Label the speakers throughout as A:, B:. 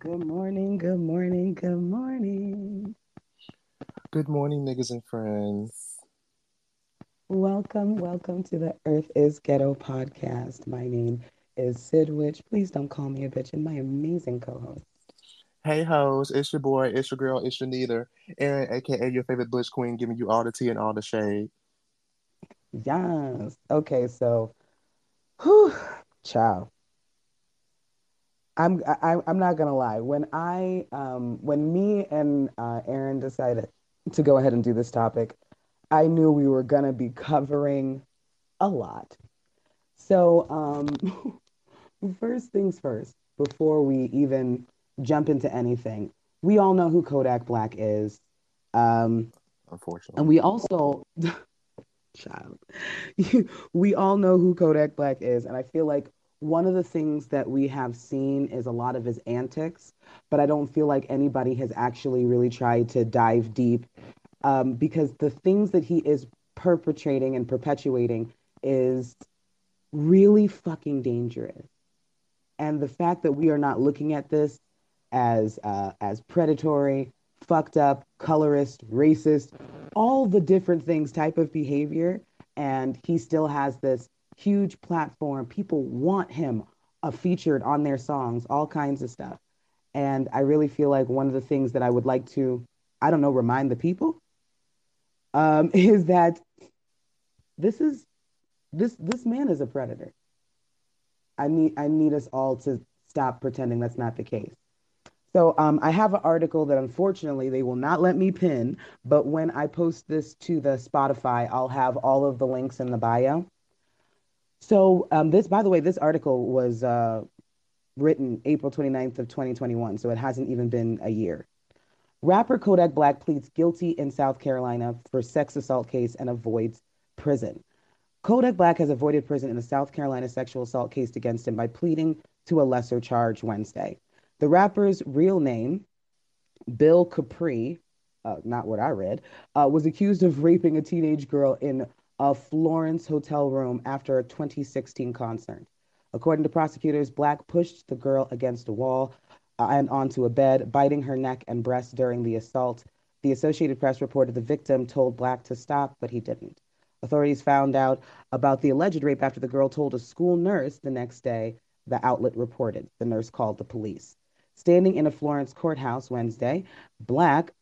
A: Good morning, good morning, good morning.
B: Good morning, niggas and friends.
A: Welcome, welcome to the Earth is Ghetto podcast. My name is Sid Witch. Please don't call me a bitch, and my amazing co host.
B: Hey hoes, it's your boy, it's your girl, it's your neither, Erin, aka your favorite Bush Queen, giving you all the tea and all the shade.
A: Yes. Okay, so, whew, ciao. I'm I, I'm not gonna lie. When I um when me and uh, Erin decided to go ahead and do this topic, I knew we were gonna be covering a lot. So um, first things first, before we even jump into anything, we all know who Kodak Black is. Um,
B: Unfortunately,
A: and we also, child, we all know who Kodak Black is, and I feel like one of the things that we have seen is a lot of his antics, but I don't feel like anybody has actually really tried to dive deep um, because the things that he is perpetrating and perpetuating is really fucking dangerous. And the fact that we are not looking at this as uh, as predatory, fucked up, colorist, racist, all the different things type of behavior, and he still has this huge platform. People want him uh, featured on their songs, all kinds of stuff. And I really feel like one of the things that I would like to, I don't know, remind the people um, is that this is this this man is a predator. I need I need us all to stop pretending that's not the case. So um, I have an article that unfortunately they will not let me pin, but when I post this to the Spotify, I'll have all of the links in the bio. So um, this, by the way, this article was uh, written April 29th of 2021, so it hasn't even been a year. Rapper Kodak Black pleads guilty in South Carolina for sex assault case and avoids prison. Kodak Black has avoided prison in a South Carolina sexual assault case against him by pleading to a lesser charge Wednesday. The rapper's real name, Bill Kapri, uh, not what I read, uh, was accused of raping a teenage girl in a Florence hotel room after a 2016 concert. According to prosecutors, Black pushed the girl against a wall uh, and onto a bed, biting her neck and breast during the assault. The Associated Press reported the victim told Black to stop, but he didn't. Authorities found out about the alleged rape after the girl told a school nurse the next day, the outlet reported. The nurse called the police. Standing in a Florence courthouse Wednesday, Black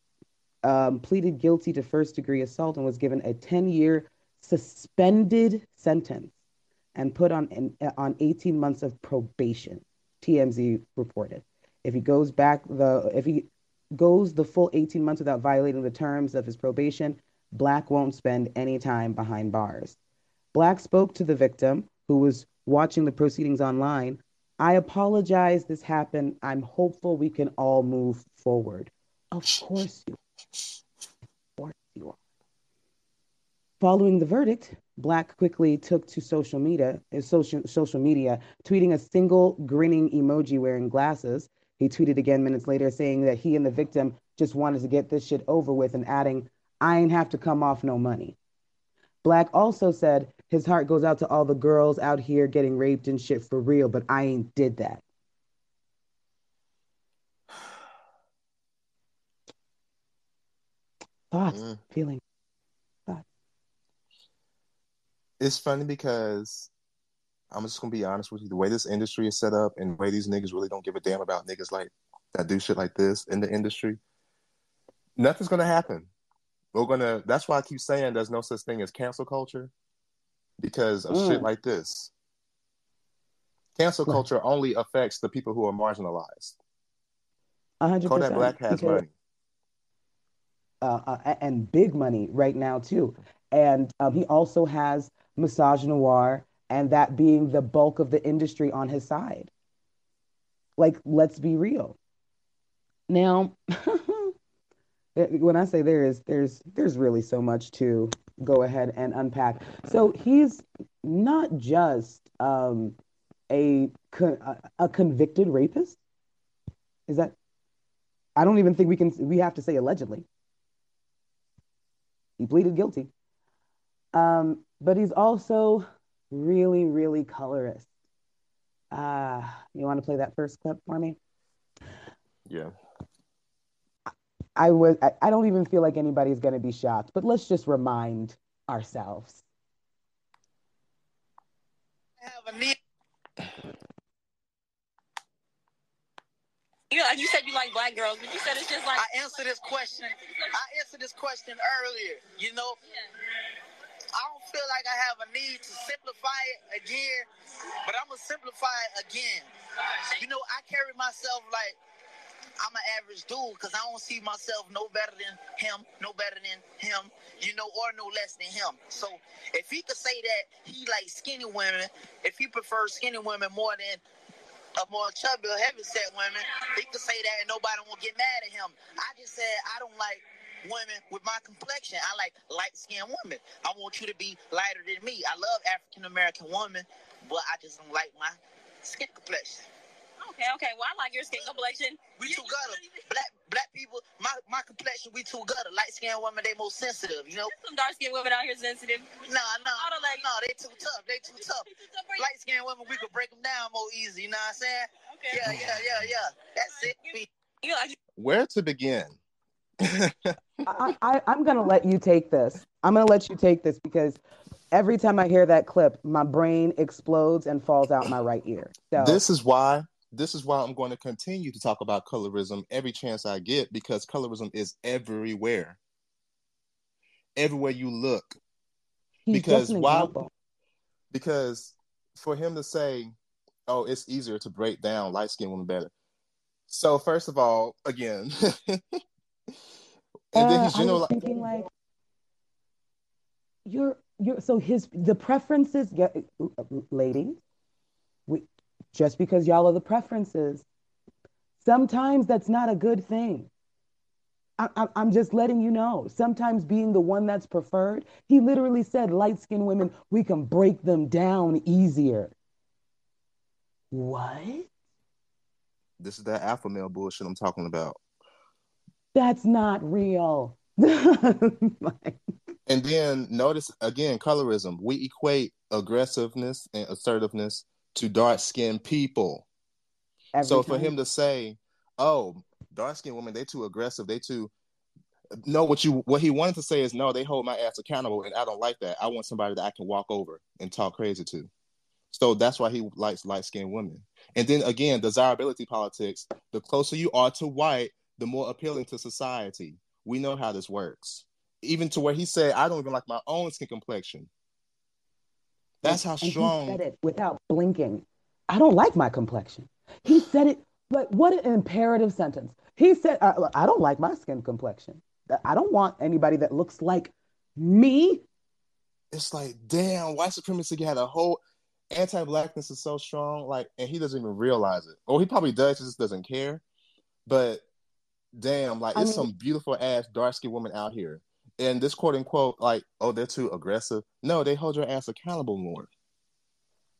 A: um, pleaded guilty to first degree assault and was given a 10 year suspended sentence and put on on 18 months of probation. TMZ reported. If he goes back the if he goes the full 18 months without violating the terms of his probation, Black won't spend any time behind bars. Black spoke to the victim who was watching the proceedings online. I apologize this happened. I'm hopeful we can all move forward. Of course you. Of course you are. Following the verdict, Black quickly took to social media, social, social media, tweeting a single grinning emoji wearing glasses. He tweeted again minutes later saying that he and the victim just wanted to get this shit over with and adding, I ain't have to come off no money. Black also said his heart goes out to all the girls out here getting raped and shit for real, but I ain't did that. Thoughts, mm. feelings
B: it's funny because I'm just gonna be honest with you. The way this industry is set up and the way these niggas really don't give a damn about niggas like that do shit like this in the industry, nothing's gonna happen. We're gonna. That's why I keep saying there's no such thing as cancel culture because of mm. shit like this. Cancel culture only affects the people who are marginalized.
A: 100%.
B: Kodak Black has because, money.
A: Uh, uh, and big money right now too. And um, he also has misogynoir and that being the bulk of the industry on his side. Like, let's be real. Now, when I say there is, there's there's really so much to go ahead and unpack. So he's not just um, a a convicted rapist. Is that? I don't even think we can. We have to say allegedly. He pleaded guilty. Um, but he's also really, really colorist. Uh, you want to play that first clip for me?
B: Yeah.
A: I was I, I don't even feel like anybody's gonna be shocked, but let's just remind ourselves.
C: have a need. You know, you said you like black girls, but you said it's just like. I answered this question. I answered this question earlier. You know, I don't feel like I have a need to simplify it again, but I'm gonna simplify it again. You know, I carry myself like I'm an average dude because I don't see myself no better than him, no better than him, you know, or no less than him. So if he could say that he likes skinny women, if he prefers skinny women more than a more chubby or heavy set women, he could say that and nobody won't get mad at him. I just said I don't like women with my complexion. I like light skinned women. I want you to be lighter than me. I love African American women, but I just don't like my skin complexion. Okay, okay. Well, I like your skin complexion. We too gutter. Black black people, my my complexion, we too gutter. Light skinned women, they most sensitive. You know. There's some dark skinned women out here sensitive. Nah, nah, I don't like. Nah, they too tough. They too tough. Light skinned women, we could break them down more easy. You know what I'm saying? Okay. Yeah, yeah, yeah, yeah. That's it. You like.
B: Where to begin?
A: I, I, I'm gonna let you take this. I'm gonna let you take this because every time I hear that clip, my brain explodes and falls out my right ear. So
B: this is why this is why I'm going to continue to talk about colorism every chance I get because colorism is everywhere. Everywhere you look. He's because why because for him to say, Oh, it's easier to break down light skinned women better. So first of all, again, and
A: uh, then he's general thinking like you're you're so his the preferences get ladies we just because y'all are the preferences. Sometimes that's not a good thing. I, am just letting you know. Sometimes being the one that's preferred, he literally said, light skinned women, we can break them down easier. What?
B: This is that alpha male bullshit I'm talking about.
A: That's not real.
B: and then notice again colorism. We equate aggressiveness and assertiveness to dark skinned people. So time. for him to say, "Oh, dark skinned women, they too aggressive, they too," no, what you what he wanted to say is, "No, they hold my ass accountable, and I don't like that. I want somebody that I can walk over and talk crazy to." So that's why he likes light skinned women. And then again, desirability politics. The closer you are to white, the more appealing to society. We know how this works. Even to where he said, "I don't even like my own skin complexion." That's how strong.
A: he said it without blinking. I don't like my complexion. He said it like what an imperative sentence. He said, I, I don't like my skin complexion. I don't want anybody that looks like me.
B: It's like, damn, white supremacy had a whole anti-blackness is so strong, like, and he doesn't even realize it. Or he probably does, he just doesn't care. But damn, like, I it's mean, some beautiful ass dark skinned woman out here. And this quote unquote like oh they're too aggressive. No they hold your ass accountable more.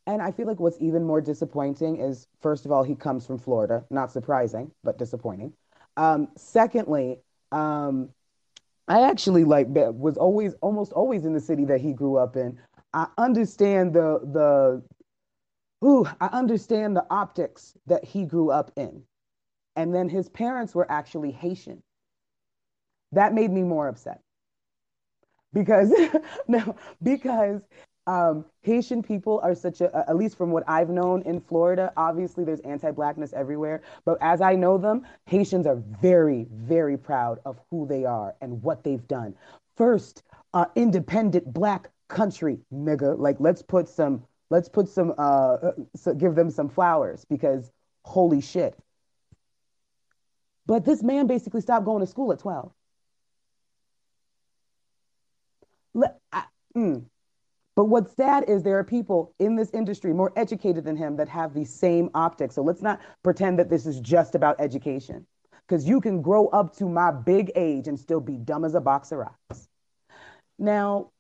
A: And i feel like what's even more disappointing is first of all he comes from florida. Not surprising but disappointing. Um, secondly um, i actually like was always almost always in the city that he grew up in. I understand the the ooh, i understand the optics that he grew up in and then his parents were actually haitian that made me more upset because no because um, Haitian people are such a, at least from what I've known in Florida, obviously there's anti blackness everywhere. But as I know them, Haitians are very, very proud of who they are and what they've done. First, uh, independent black country, nigga. Like, let's put some, let's put some, uh, uh so give them some flowers because holy shit. But this man basically stopped going to school at 12. I, mm. But what's sad is there are people in this industry more educated than him that have the same optics. So let's not pretend that this is just about education, because you can grow up to my big age and still be dumb as a box of rocks. Now,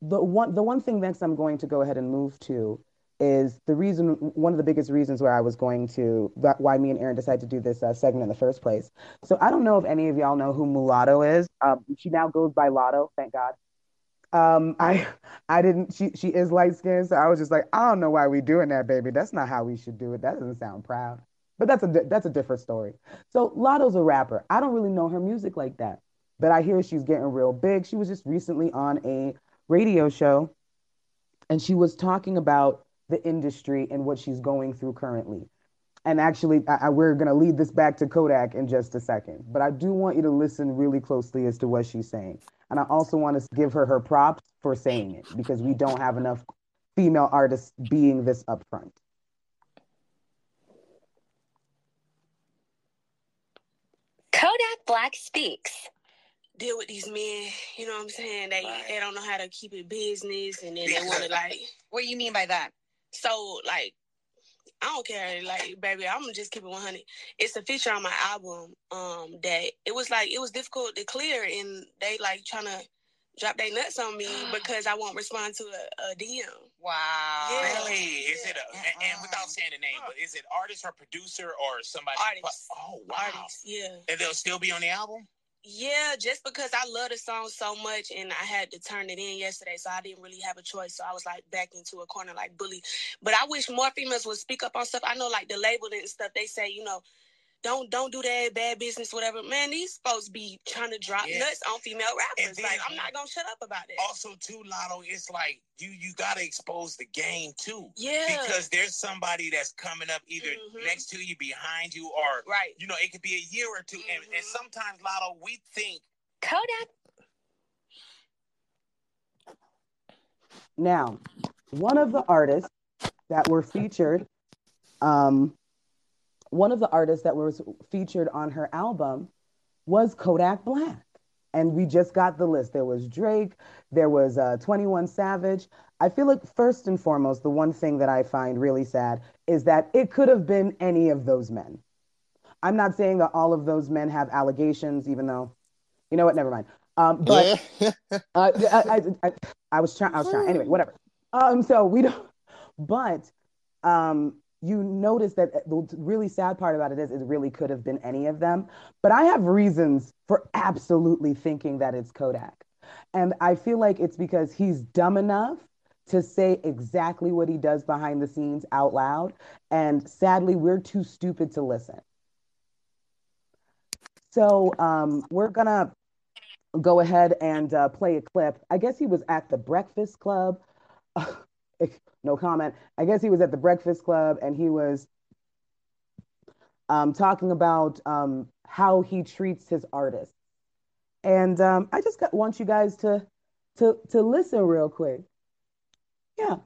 A: the one the one thing next I'm going to go ahead and move to is the reason one of the biggest reasons where I was going to why me and Aaron decided to do this uh, segment in the first place. So I don't know if any of y'all know who Mulatto is. Um, she now goes by Latto, thank God. Um, I I didn't she she is light skinned, so I was just like, I don't know why we doing that, baby. That's not how we should do it. That doesn't sound proud. but that's a that's a different story. So Latto's a rapper. I don't really know her music like that, but I hear she's getting real big. She was just recently on a radio show, and she was talking about the industry and what she's going through currently. And actually, I, I, we're going to lead this back to Kodak in just a second, but I do want you to listen really closely as to what she's saying. And I also want to give her her props for saying it because we don't have enough female artists being this upfront.
D: Kodak Black speaks.
E: Deal with these men, you know what I'm saying? They right. they don't know how to keep it business, and then they want to like.
D: What do you mean by that?
E: So like, I don't care. Like, baby, I'm gonna just keep it 100. It's a feature on my album. Um, that it was like it was difficult to clear, and they like trying to drop their nuts on me because I won't respond to a, a DM.
D: Wow.
F: Yeah. Really? Is yeah. it a, and, and, without saying the name, but is it artist or producer or somebody?
E: Artist.
F: Oh, wow.
E: Artist, yeah.
F: And they'll still be on the album?
E: Yeah, just because I love the song so much and I had to turn it in yesterday, so I didn't really have a choice. So I was like back into a corner like bully. But I wish more females would speak up on stuff. I know like the labeling and stuff, they say, you know, don't don't do that bad business whatever man these folks be trying to drop yes. nuts on female rappers then, like i'm not gonna shut up about it
F: also too latto it's like you you gotta expose the game too
E: yeah
F: because there's somebody that's coming up either mm-hmm. next to you behind you or
E: right
F: you know it could be a year or 2 mm-hmm. and, and mm-hmm. sometimes latto we think
D: kodak
A: now one of the artists that were featured um one of the artists that was featured on her album was Kodak Black. And we just got the list. There was Drake, there was uh, 21 Savage. I feel like, first and foremost, the one thing that I find really sad is that it could have been any of those men. I'm not saying that all of those men have allegations, even though, you know what, never mind. Um, but yeah. uh, I, I, I, I, was trying, I was trying, anyway, whatever. Um, so we don't, but um, you notice that the really sad part about it is it really could have been any of them. But I have reasons for absolutely thinking that it's Kodak. And I feel like it's because he's dumb enough to say exactly what he does behind the scenes out loud. And sadly, we're too stupid to listen. So um, we're going to go ahead and uh, play a clip. I guess he was at the Breakfast Club. no comment. I guess he was at the Breakfast Club and he was um, talking about um, how he treats his artists. And um, I just got, want you guys to to to listen real quick. Yeah,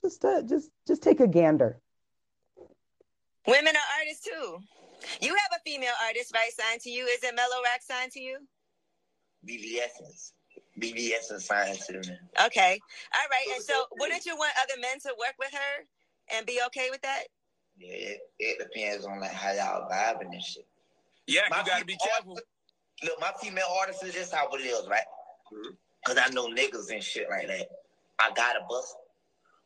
A: just uh, just just take a gander.
D: Women are artists too. You have a female artist, right? Signed to you. Is it Mellow Rack signed to you?
G: BBS. BBS assigned to me.
D: Okay. All right. And so, wouldn't you want other men to work with her and be okay with that?
G: Yeah, it, it depends on like how y'all vibing and shit.
F: Yeah, my you gotta be careful.
G: Artists, look, my female artists is just how it is, right? Mm-hmm. Cause I know niggas and shit like that. I got a bust.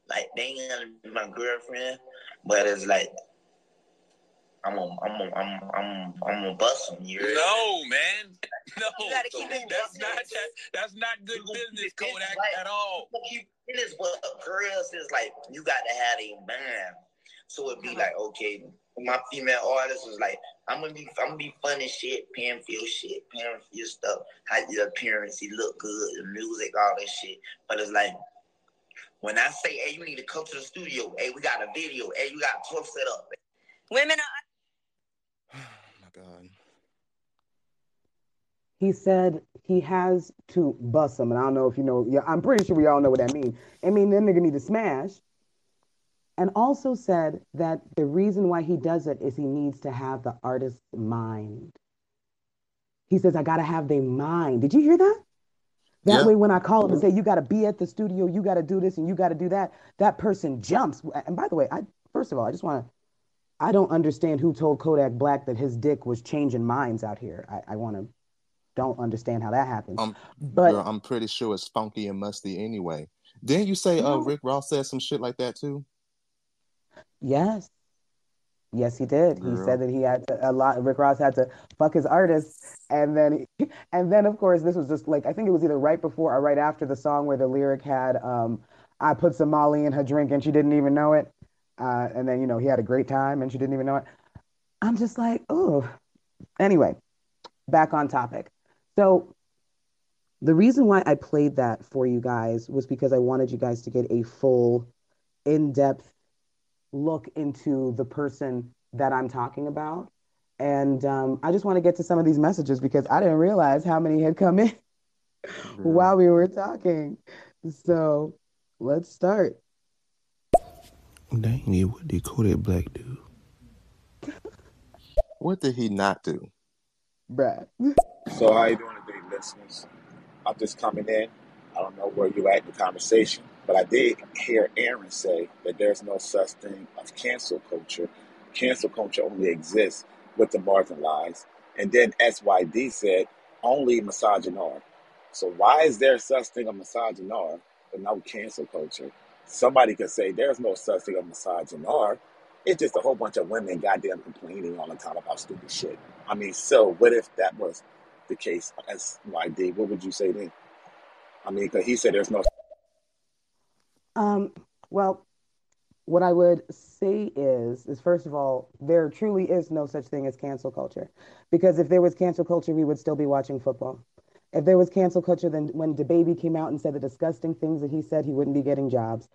G: Like they ain't gonna be my girlfriend, but it's like I'm a, I'm a, I'm I'm I'm a bust them. You
F: no, man. No, you gotta keep it that's not that, that's not good business, Kodak, like, at all.
G: It is what girls is like. You got to have a man. So it'd be uh-huh. like, okay, my female artist was like, I'm gonna be, I'm gonna be fun and shit, pan feel shit, pan feel stuff, how your appearance, you look good, the music, all that shit. But it's like, when I say, hey, you need to come to the studio, hey, we got a video, hey, you got 12 set up.
D: Women are
B: God.
A: He said he has to bust him. And I don't know if you know, yeah, I'm pretty sure we all know what that means. I mean, that nigga need to smash. And also said that the reason why he does it is he needs to have the artist's mind. He says, I got to have their mind. Did you hear that? That yeah. way, when I call him and say, you got to be at the studio, you got to do this and you got to do that, that person jumps. And by the way, I first of all, I just want to I don't understand who told Kodak Black that his dick was changing minds out here. I, I want to don't understand how that happens.
B: Um, but girl, I'm pretty sure it's funky and musty anyway. Didn't you say uh, Rick Ross said some shit like that too?
A: Yes. Yes, he did. Girl. He said that he had to, a lot. Rick Ross had to fuck his artists, and then, and then of course, this was just like I think it was either right before or right after the song where the lyric had, um, "I put some Molly in her drink and she didn't even know it." Uh, and then, you know, he had a great time and she didn't even know it. I'm just like, oh. Anyway, back on topic. So the reason why I played that for you guys was because I wanted you guys to get a full, in depth look into the person that I'm talking about. And um, I just want to get to some of these messages because I didn't realize how many had come in while we were talking. So let's start.
H: Dang it, what did Kodak Black do?
B: What did he not do?
A: Brad.
I: So how you doing today, listeners? I'm just coming in. I don't know where you at in the conversation, but I did hear Aaron say that there's no such thing as cancel culture. Cancel culture only exists with the marginalized. And then SYD said only misogynoir. So why is there such thing of misogynoir but no cancel culture? Somebody could say there's no such thing as misogynoir. It's just a whole bunch of women goddamn complaining all the time about stupid shit. I mean, so what if that was the case as my YD? What would you say then? I mean, because he said there's no.
A: Um, well, what I would say is, is first of all, there truly is no such thing as cancel culture, because if there was cancel culture, we would still be watching football. If there was cancel culture, then when DaBaby came out and said the disgusting things that he said, he wouldn't be getting jobs.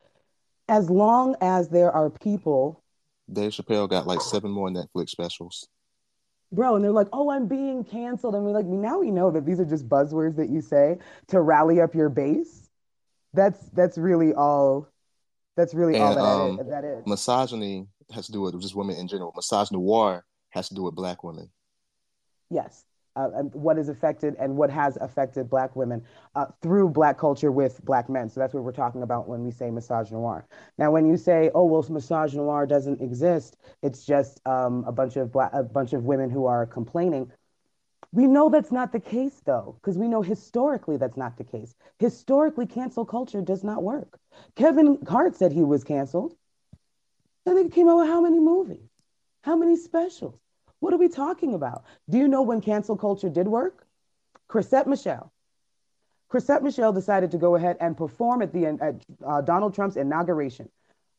A: As long as there are people
B: Dave Chappelle got like seven more Netflix specials.
A: Bro, and they're like, oh, I'm being canceled. And we're like, now we know that these are just buzzwords that you say to rally up your base. That's that's really all that's really and, all that, um, is, that is.
B: Misogyny has to do with just women in general. Misogynoir has to do with black women.
A: Yes uh, what is affected and what has affected Black women uh, through Black culture with Black men. So that's what we're talking about when we say misogynoir. Now, when you say, "Oh, well, misogynoir doesn't exist," it's just um, a bunch of black, a bunch of women who are complaining. We know that's not the case, though, because we know historically that's not the case. Historically, cancel culture does not work. Kevin Hart said he was canceled. I think it came out with how many movies? How many specials? What are we talking about? Do you know when cancel culture did work? Chrisette Michele. Chrisette Michele decided to go ahead and perform at the at uh, Donald Trump's inauguration.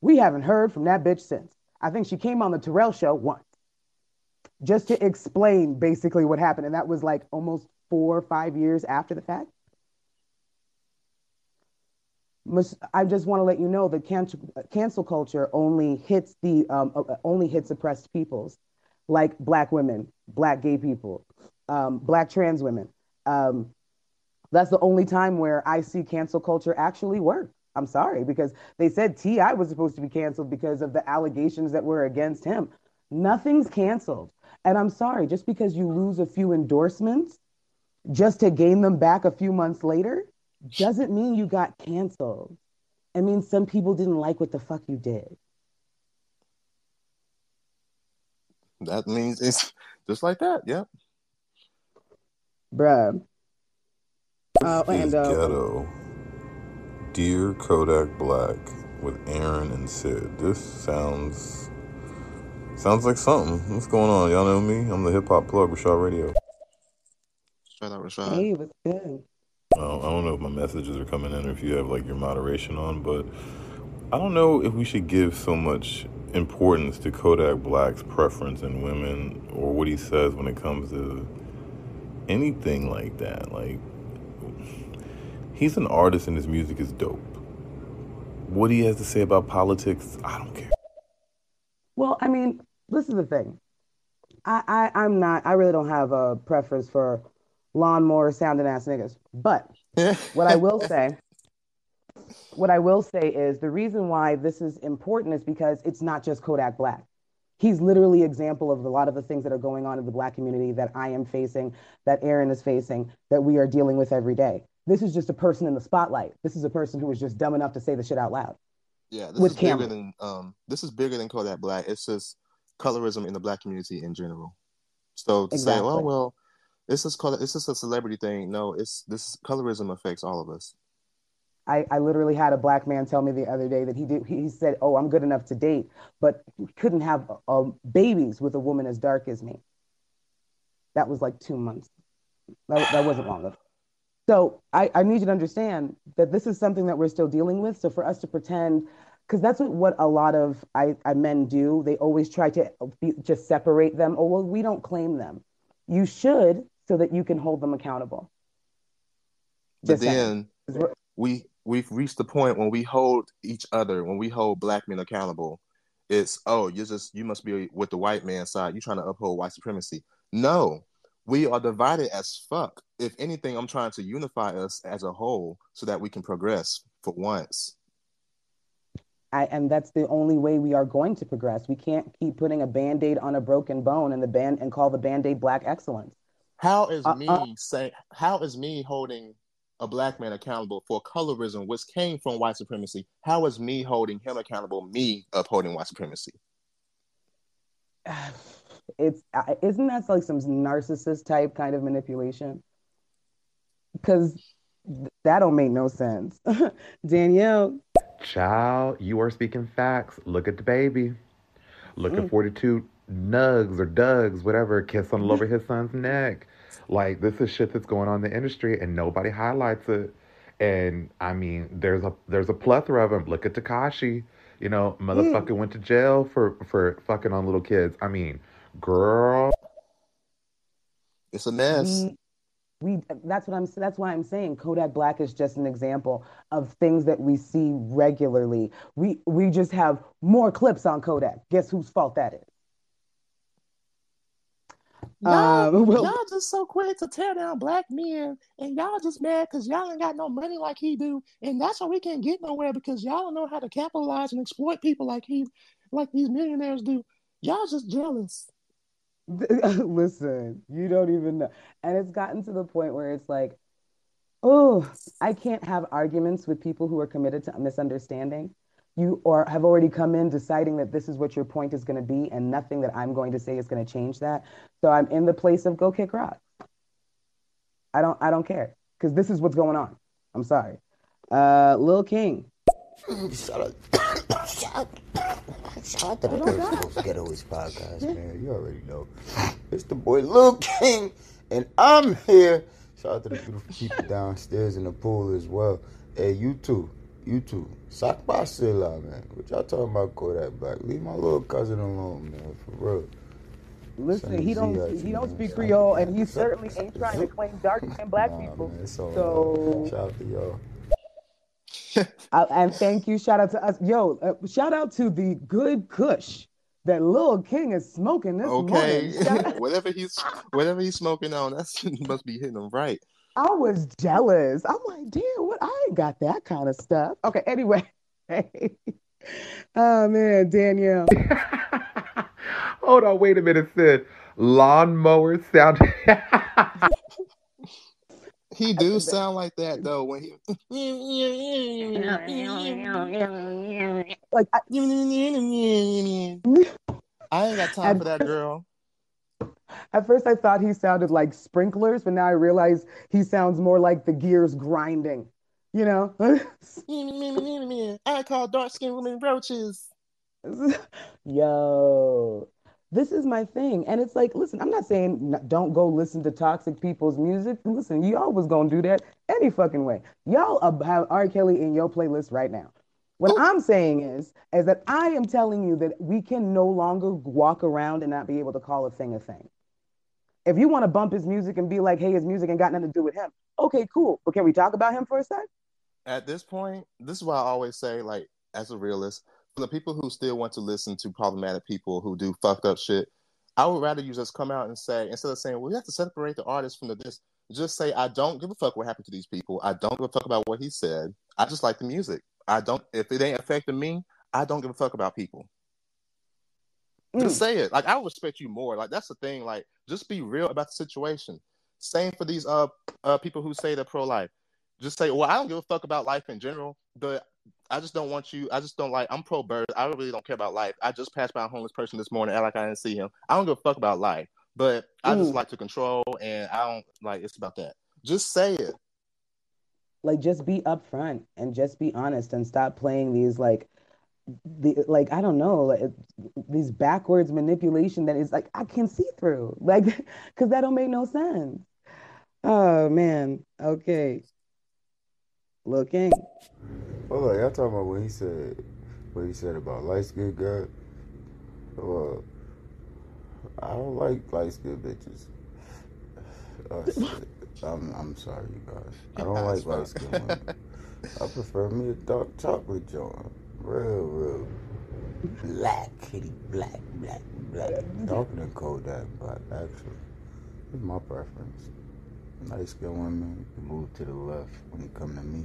A: We haven't heard from that bitch since. I think she came on the Terrell show once just to explain basically what happened. And that was like almost four or five years after the fact. I just want to let you know that cancel, cancel culture only hits the um, uh, only hits oppressed peoples like black women, black gay people, um, black trans women. Um, that's the only time where I see cancel culture actually work. I'm sorry because they said T.I. was supposed to be canceled because of the allegations that were against him. Nothing's canceled. And I'm sorry, just because you lose a few endorsements just to gain them back a few months later doesn't mean you got canceled. It means some people didn't like what the fuck you did.
B: That means it's just like that. Yep.
A: Bruh.
H: Uh, and, uh, ghetto. Dear Kodak Black with Aaron and Sid. This sounds sounds like something. What's going on? Y'all know me? I'm the hip hop plug, Rashad Radio.
B: Shout out, Rashad.
A: Hey, what's good?
H: I don't know if my messages are coming in or if you have like your moderation on, but I don't know if we should give so much importance to Kodak Black's preference in women or what he says when it comes to anything like that. Like, he's an artist and his music is dope. What he has to say about politics, I don't care.
A: Well, I mean, this is the thing. I, I I'm not. I really don't have a preference for lawnmower sounding ass niggas. But what I will say what I will say is the reason why this is important is because it's not just Kodak Black. He's literally example of a lot of the things that are going on in the black community that I am facing, that Aaron is facing, that we are dealing with every day. This is just a person in the spotlight. This is a person who was just dumb enough to say the shit out loud.
B: Yeah, this is bigger than um, this is bigger than Kodak Black. It's just colorism in the black community in general. So to exactly. say, oh well, this is color, it's just a celebrity thing. No, it's this colorism affects all of us.
A: I, I literally had a black man tell me the other day that he did. He said, "Oh, I'm good enough to date, but couldn't have uh, babies with a woman as dark as me." That was like two months. That, that wasn't long enough. So I, I need you to understand that this is something that we're still dealing with. So for us to pretend because that's what, what a lot of I, I men do. They always try to be, just separate them. Oh well, we don't claim them. You should so that you can hold them accountable.
B: But then we we've reached the point when we hold each other, when we hold black men accountable, it's oh you just you must be with the white man side. You're trying to uphold white supremacy. No, we are divided as fuck. If anything, I'm trying to unify us as a whole so that we can progress for once.
A: I, and that's the only way we are going to progress. We can't keep putting a band-aid on a broken bone and the band and call the band-aid black excellence.
B: How is uh, me uh, saying how is me holding a black man accountable for colorism, which came from white supremacy? How is me holding him accountable, me upholding white supremacy?
A: It's isn't that like some narcissist type kind of manipulation? Because that don't make no sense. Danielle.
J: Child, you are speaking facts. Look at the baby. Look mm. at 42 nugs or dugs, whatever, kissing all over his son's neck. Like this is shit that's going on in the industry and nobody highlights it. And I mean, there's a there's a plethora of them. Look at Tekashi, You know, motherfucker mm. went to jail for for fucking on little kids. I mean, girl,
B: it's a mess.
A: We, we that's what I'm that's why I'm saying Kodak Black is just an example of things that we see regularly. We we just have more clips on Kodak. Guess whose fault that is?
B: Y'all, um, well, y'all just so quick to tear down black men, and y'all just mad because y'all ain't got no money like he do, and that's why we can't get nowhere because y'all don't know how to capitalize and exploit people like he, like these millionaires do. Y'all just jealous.
A: Listen, you don't even know, and it's gotten to the point where it's like, oh, I can't have arguments with people who are committed to misunderstanding you or have already come in deciding that this is what your point is going to be and nothing that I'm going to say is going to change that. So I'm in the place of go kick rock. I don't I don't care because this is what's going on. I'm sorry. Uh Lil King. Shout out,
K: shout, shout out to the Ghetto Ghettoist podcast, man. You already know. It's the boy Lil King, and I'm here. Shout out to the beautiful people downstairs in the pool as well. Hey, you too. You too. Sock by Silla, man. What y'all talking about Kodak Black? Leave my little cousin alone, man. For real.
A: Listen, he don't he don't speak Creole, and he certainly ain't trying to claim dark and black nah, people. Man, so
K: shout out to y'all.
A: I, and thank you. Shout out to us. Yo, uh, shout out to the good Kush that Lil King is smoking this okay.
B: morning. whatever he's whatever he's smoking on, that must be hitting him right.
A: I was jealous. I'm like, damn, what? I ain't got that kind of stuff. Okay, anyway. oh man, Danielle.
J: Hold on, wait a minute, Sid. Lawnmower sound.
B: he do sound like that though when he like I, I ain't got time for that girl.
A: At first, I thought he sounded like sprinklers, but now I realize he sounds more like the gears grinding. You know?
B: I call dark skinned women roaches.
A: Yo, this is my thing. And it's like, listen, I'm not saying don't go listen to toxic people's music. Listen, y'all was going to do that any fucking way. Y'all have R. Kelly in your playlist right now. What Ooh. I'm saying is, is that I am telling you that we can no longer walk around and not be able to call a thing a thing. If you want to bump his music and be like, hey, his music ain't got nothing to do with him, okay, cool. But can we talk about him for a sec?
B: At this point, this is why I always say, like, as a realist, for the people who still want to listen to problematic people who do fucked up shit, I would rather you just come out and say, instead of saying, well, we have to separate the artist from the this, just say, I don't give a fuck what happened to these people. I don't give a fuck about what he said. I just like the music. I don't, if it ain't affecting me, I don't give a fuck about people. Mm. Just say it. Like I would respect you more. Like that's the thing. Like just be real about the situation. Same for these uh, uh people who say they're pro life. Just say, well, I don't give a fuck about life in general, but I just don't want you. I just don't like. I'm pro bird. I really don't care about life. I just passed by a homeless person this morning, act like I didn't see him. I don't give a fuck about life, but I just mm. like to control, and I don't like. It's about that. Just say it.
A: Like, just be upfront and just be honest, and stop playing these like the like I don't know like, these backwards manipulation that is like I can see through like because that don't make no sense. Oh man. Okay. Looking.
K: Hold on, y'all talking about what he said what he said about light skinned guys. Well, I don't like light skinned bitches. Uh, I'm, I'm sorry, you guys. I don't like light skinned women. I prefer me a dark chocolate joint. Real, real black, kitty, black, black, black. Darker than Kodak black, actually. It's my preference. Light skinned women can move to the left when you come to me.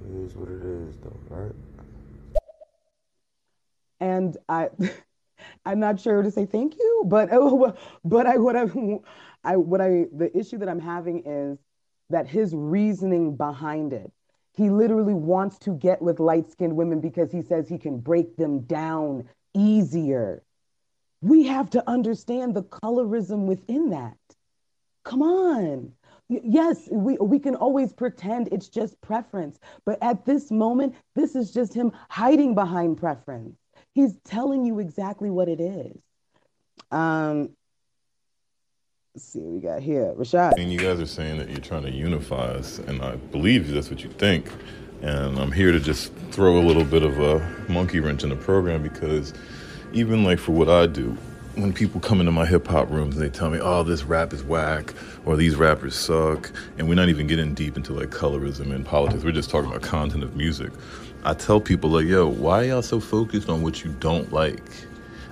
K: It is what it is, though, right?
A: and I, I'm not sure to say thank you, but oh, but I what I, I what I the issue that I'm having is that his reasoning behind it. He literally wants to get with light skinned women because he says he can break them down easier. We have to understand the colorism within that. Come on. Yes, we, we can always pretend it's just preference, but at this moment, this is just him hiding behind preference. He's telling you exactly what it is. Um, let's see what we got here. Rashad.
H: And you guys are saying that you're trying to unify us, and I believe that's what you think. And I'm here to just throw a little bit of a monkey wrench in the program because even like for what I do, when people come into my hip hop rooms and they tell me, oh, this rap is whack or these rappers suck, and we're not even getting deep into like colorism and politics, we're just talking about content of music. I tell people like, yo, why y'all so focused on what you don't like?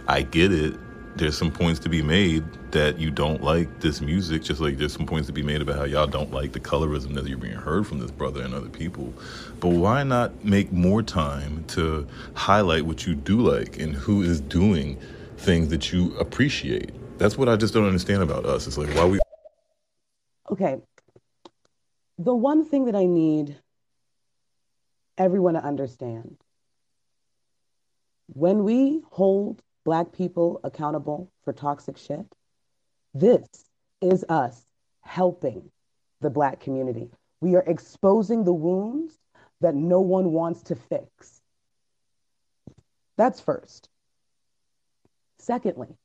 H: I get it. There's some points to be made that you don't like this music, just like there's some points to be made about how y'all don't like the colorism that you're being heard from this brother and other people. But why not make more time to highlight what you do like and who is doing things that you appreciate? That's what I just don't understand about us. It's like why we
A: Okay. The one thing that I need everyone to understand. When we hold Black people accountable for toxic shit, this is us helping the Black community. We are exposing the wounds that no one wants to fix. That's first. Secondly,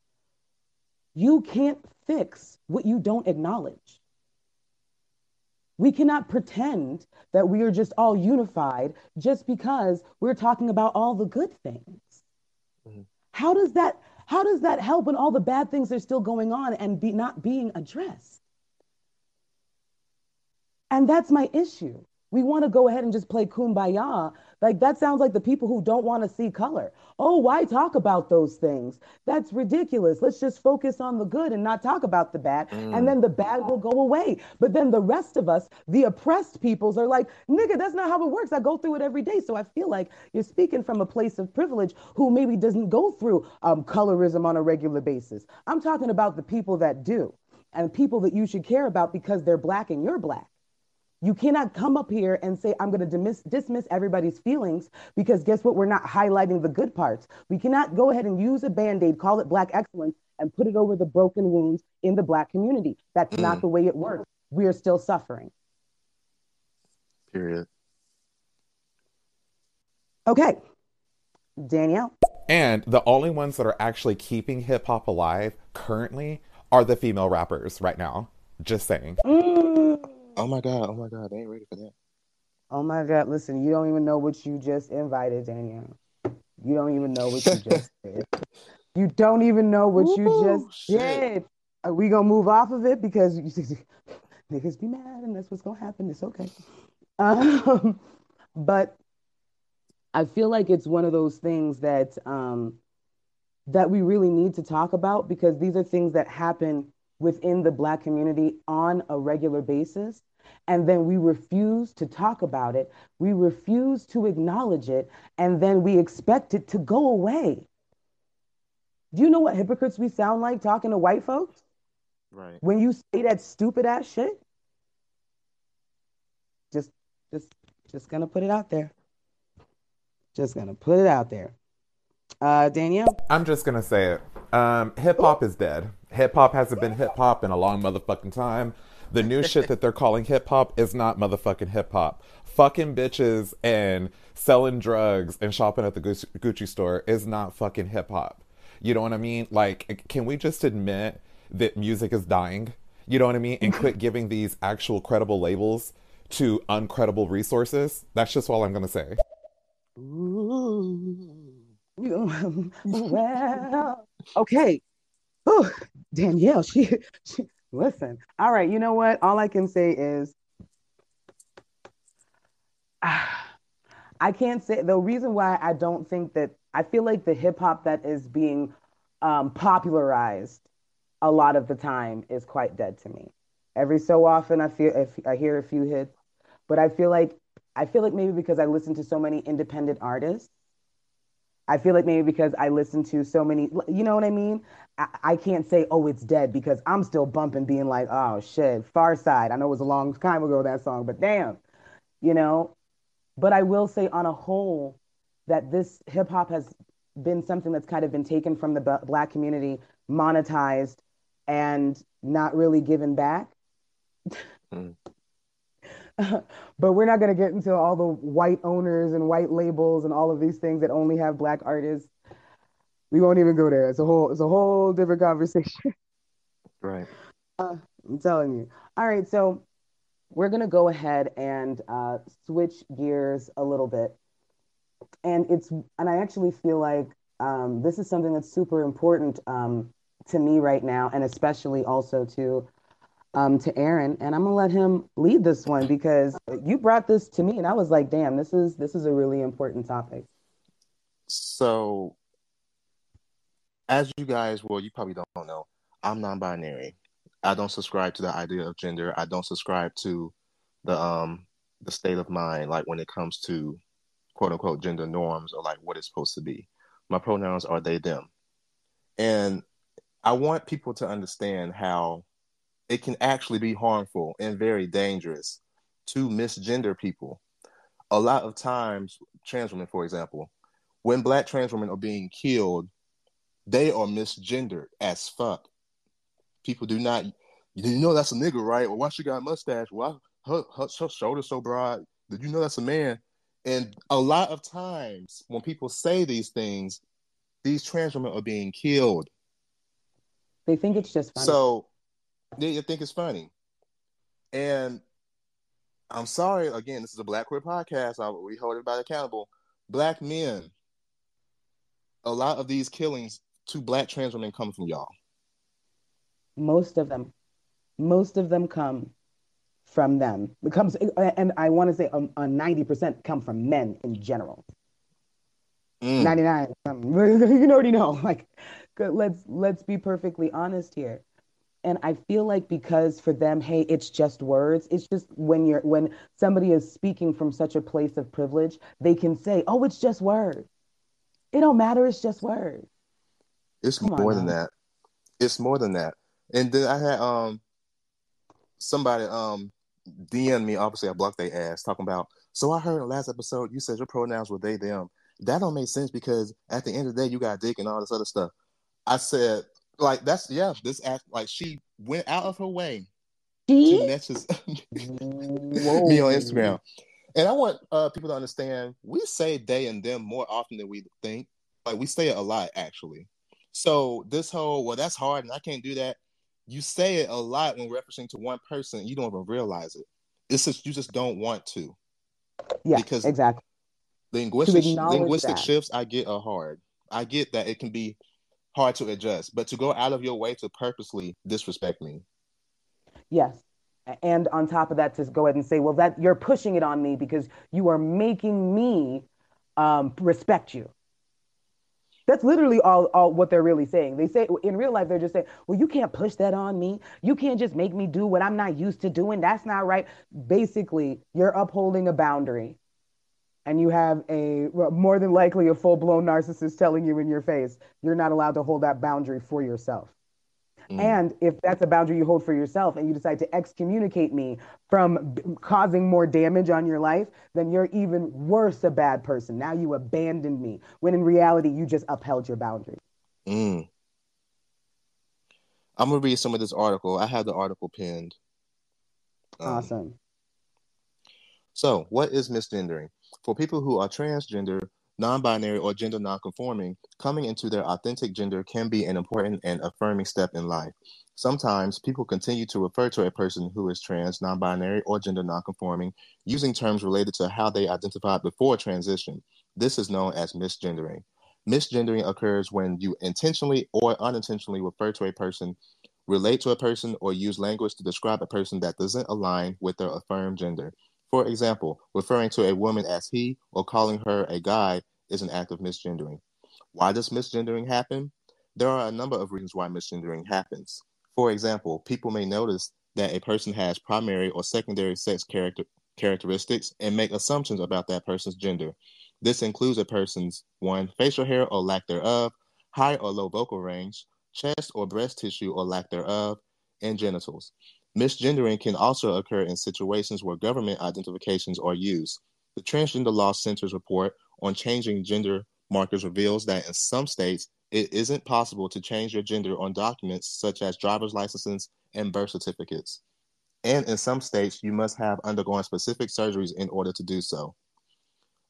A: you can't fix what you don't acknowledge. We cannot pretend that we are just all unified just because we're talking about all the good things. Mm-hmm. How does that how does that help when all the bad things are still going on and be not being addressed? And that's my issue. We want to go ahead and just play kumbaya. Like that sounds like the people who don't want to see color. Oh, why talk about those things? That's ridiculous. Let's just focus on the good and not talk about the bad. Mm. And then the bad will go away. But then the rest of us, the oppressed peoples, are like, nigga, that's not how it works. I go through it every day. So I feel like you're speaking from a place of privilege who maybe doesn't go through um, colorism on a regular basis. I'm talking about the people that do and people that you should care about because they're black and you're black. You cannot come up here and say, I'm going to dismiss, dismiss everybody's feelings because guess what? We're not highlighting the good parts. We cannot go ahead and use a band aid, call it Black excellence, and put it over the broken wounds in the Black community. That's mm. not the way it works. We are still suffering.
B: Period.
A: Okay. Danielle.
J: And the only ones that are actually keeping hip hop alive currently are the female rappers right now. Just saying.
B: Mm. Oh my god! Oh my god! They ain't ready for that.
A: Oh my god! Listen, you don't even know what you just invited, Danielle. You don't even know what you just did. You don't even know what Ooh, you just shit. did. Are we gonna move off of it because you, niggas be mad and that's what's gonna happen? It's okay. Um, but I feel like it's one of those things that um, that we really need to talk about because these are things that happen within the Black community on a regular basis. And then we refuse to talk about it. We refuse to acknowledge it. And then we expect it to go away. Do you know what hypocrites we sound like talking to white folks?
B: Right.
A: When you say that stupid ass shit. Just, just, just gonna put it out there. Just gonna put it out there. Uh, Danielle?
J: I'm just gonna say it. Um, hip hop is dead. Hip hop hasn't been hip hop in a long motherfucking time. The new shit that they're calling hip hop is not motherfucking hip hop. Fucking bitches and selling drugs and shopping at the Gucci store is not fucking hip hop. You know what I mean? Like, can we just admit that music is dying? You know what I mean? And quit giving these actual credible labels to uncredible resources? That's just all I'm gonna say.
A: Ooh. well, okay. Ooh, Danielle, she, she, listen. All right, you know what? All I can say is I can't say the reason why I don't think that I feel like the hip hop that is being um, popularized a lot of the time is quite dead to me. Every so often, I feel if I hear a few hits, but I feel like I feel like maybe because I listen to so many independent artists, I feel like maybe because I listen to so many, you know what I mean? I, I can't say, oh, it's dead because I'm still bumping, being like, oh shit, Pharcyde. I know it was a long time ago that song, but damn, you know. But I will say, on a whole, that this hip hop has been something that's kind of been taken from the black community, monetized, and not really given back. Mm. but we're not going to get into all the white owners and white labels and all of these things that only have black artists. We won't even go there. It's a whole it's a whole different conversation.
B: Right.
A: Uh, I'm telling you. All right, so we're going to go ahead and uh, switch gears a little bit. And it's and I actually feel like um, this is something that's super important um, to me right now, and especially also to um, to Aaron, and I'm gonna let him lead this one because you brought this to me, and I was like, "Damn, this is this is a really important topic."
B: So, as you guys, well, you probably don't know, I'm non-binary. I don't subscribe to the idea of gender. I don't subscribe to the um the state of mind, like when it comes to quote unquote gender norms or like what it's supposed to be. My pronouns are they them, and I want people to understand how it can actually be harmful and very dangerous to misgender people. A lot of times, trans women, for example, when black trans women are being killed, they are misgendered as fuck. People do not, you know that's a nigga, right? Well, why she got a mustache? Well, her, her, her shoulder's so broad. Did you know that's a man? And a lot of times when people say these things, these trans women are being killed.
A: They think it's just funny.
B: So yeah, you think it's funny. And I'm sorry, again, this is a Black Queer podcast. I, we hold everybody accountable. Black men, a lot of these killings to black trans women come from y'all.
A: Most of them. Most of them come from them. It comes, and I want to say a, a 90% come from men in general. Mm. 99. Um, you already know. Like, let's let's be perfectly honest here and i feel like because for them hey it's just words it's just when you're when somebody is speaking from such a place of privilege they can say oh it's just words. It don't matter it's just words.
B: It's Come more than that. It's more than that. And then i had um somebody um dm me obviously i blocked their ass talking about so i heard in the last episode you said your pronouns were they them. That don't make sense because at the end of the day you got dick and all this other stuff. I said like that's yeah. This act like she went out of her way to message me on Instagram, and I want uh, people to understand we say they and them more often than we think. Like we say it a lot actually. So this whole well, that's hard and I can't do that. You say it a lot when referencing to one person. You don't even realize it. It's just you just don't want to.
A: Yeah, because exactly.
B: Linguistic linguistic shifts I get are hard. I get that it can be hard to adjust. But to go out of your way to purposely disrespect me.
A: Yes. And on top of that, to go ahead and say, well, that you're pushing it on me because you are making me um, respect you. That's literally all, all what they're really saying. They say in real life, they're just saying, well, you can't push that on me. You can't just make me do what I'm not used to doing. That's not right. Basically, you're upholding a boundary and you have a more than likely a full-blown narcissist telling you in your face you're not allowed to hold that boundary for yourself. Mm. and if that's a boundary you hold for yourself and you decide to excommunicate me from b- causing more damage on your life then you're even worse a bad person. Now you abandoned me when in reality you just upheld your boundary.
B: Mm. i'm going to read some of this article. I have the article pinned.
A: Um, awesome.
B: So what is misgendering for people who are transgender, non binary, or gender non-conforming, coming into their authentic gender can be an important and affirming step in life. Sometimes people continue to refer to a person who is trans, non binary, or gender non-conforming using terms related to how they identified before transition. This is known as misgendering. Misgendering occurs when you intentionally or unintentionally refer to a person, relate to a person, or use language to describe a person that doesn't align with their affirmed gender. For example, referring to a woman as he or calling her a guy is an act of misgendering. Why does misgendering happen? There are a number of reasons why misgendering happens. For example, people may notice that a person has primary or secondary sex character, characteristics and make assumptions about that person's gender. This includes a person's one, facial hair or lack thereof, high or low vocal range, chest or breast tissue or lack thereof, and genitals. Misgendering can also occur in situations where government identifications are used. The Transgender Law Center's report on changing gender markers reveals that in some states, it isn't possible to change your gender on documents such as driver's licenses and birth certificates. And in some states, you must have undergone specific surgeries in order to do so.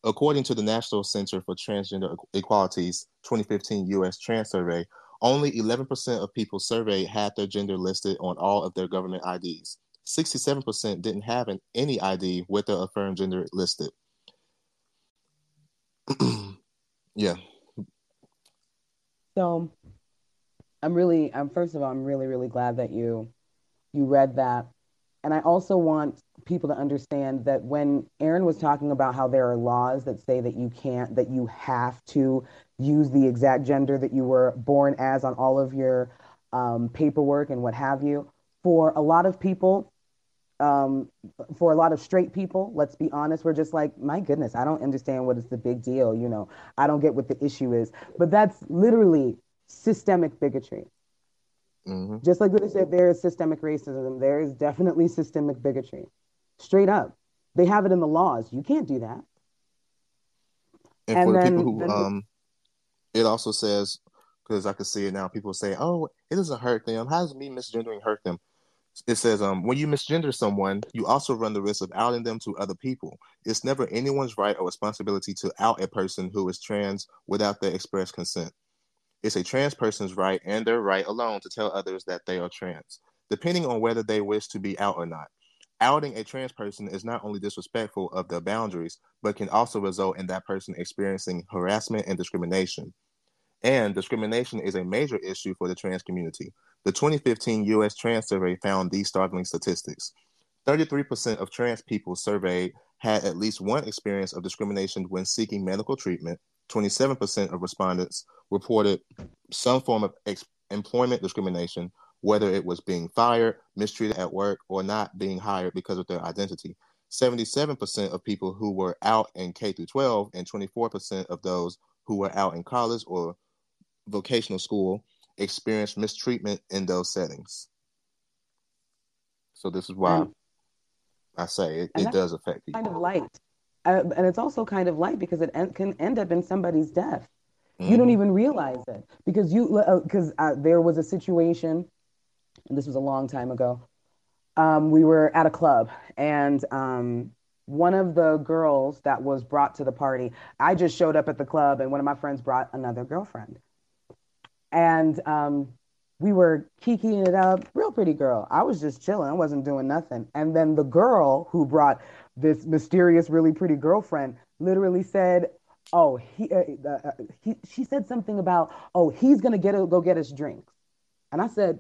B: According to the National Center for Transgender Equality's 2015 U.S. Trans Survey, only 11% of people surveyed had their gender listed on all of their government IDs. 67% didn't have an, any ID with their affirmed gender listed. yeah.
A: So I'm really, I'm first of all, I'm really, really glad that you you read that. And I also want people to understand that when Aaron was talking about how there are laws that say that you can't, that you have to use the exact gender that you were born as on all of your um, paperwork and what have you. For a lot of people, um, for a lot of straight people, let's be honest, we're just like, my goodness, I don't understand what is the big deal. You know, I don't get what the issue is. But that's literally systemic bigotry. Mm-hmm. Just like they said, there is systemic racism, there is definitely systemic bigotry. Straight up. They have it in the laws. You can't do that.
B: And, and for then, the people who, then, um, it also says, because I can see it now, people say, oh, it doesn't hurt them. How does me misgendering hurt them? It says, um, when you misgender someone, you also run the risk of outing them to other people. It's never anyone's right or responsibility to out a person who is trans without their express consent. It's a trans person's right and their right alone to tell others that they are trans, depending on whether they wish to be out or not. Outing a trans person is not only disrespectful of their boundaries, but can also result in that person experiencing harassment and discrimination. And discrimination is a major issue for the trans community. The 2015 US Trans Survey found these startling statistics 33% of trans people surveyed had at least one experience of discrimination when seeking medical treatment. 27% of respondents reported some form of ex- employment discrimination, whether it was being fired, mistreated at work, or not being hired because of their identity. 77% of people who were out in K through 12 and 24% of those who were out in college or vocational school experienced mistreatment in those settings. So this is why and, I say it, it does affect people.
A: Kind of light, uh, and it's also kind of light because it en- can end up in somebody's death. Mm-hmm. You don't mm-hmm. even realize it because you because uh, uh, there was a situation, and this was a long time ago. Um, we were at a club, and um, one of the girls that was brought to the party, I just showed up at the club, and one of my friends brought another girlfriend and um, we were kikiing it up. Real pretty girl. I was just chilling. I wasn't doing nothing. And then the girl who brought this mysterious, really pretty girlfriend literally said, "Oh, he, uh, uh, he she said something about, oh, he's gonna get a, go get us drinks." And I said,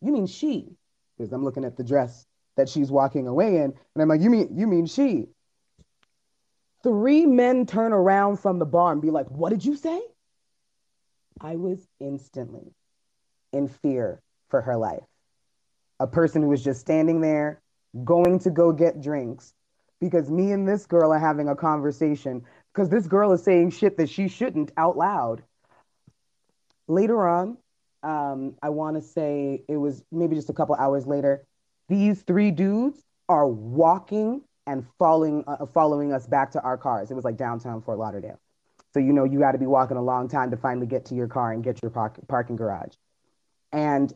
A: "You mean she?" Because I'm looking at the dress that she's walking away in, and I'm like, "You mean you mean she?" Three men turn around from the bar and be like, "What did you say?" I was instantly in fear for her life. A person who was just standing there, going to go get drinks, because me and this girl are having a conversation, because this girl is saying shit that she shouldn't out loud. Later on, um, I want to say it was maybe just a couple hours later, these three dudes are walking and following, uh, following us back to our cars. It was like downtown Fort Lauderdale. So you know you got to be walking a long time to finally get to your car and get your park- parking garage. And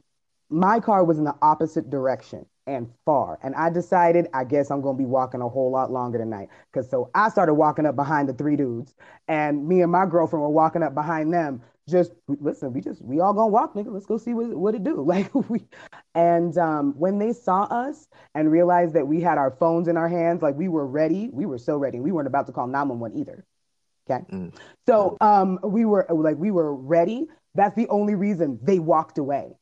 A: my car was in the opposite direction and far. And I decided, I guess I'm going to be walking a whole lot longer tonight. Because so I started walking up behind the three dudes, and me and my girlfriend were walking up behind them. Just listen, we just, we all gonna walk, nigga. Let's go see what, what it do. Like we, and um, when they saw us and realized that we had our phones in our hands, like we were ready, we were so ready. We weren't about to call 911 either Okay. So um we were like we were ready. That's the only reason they walked away.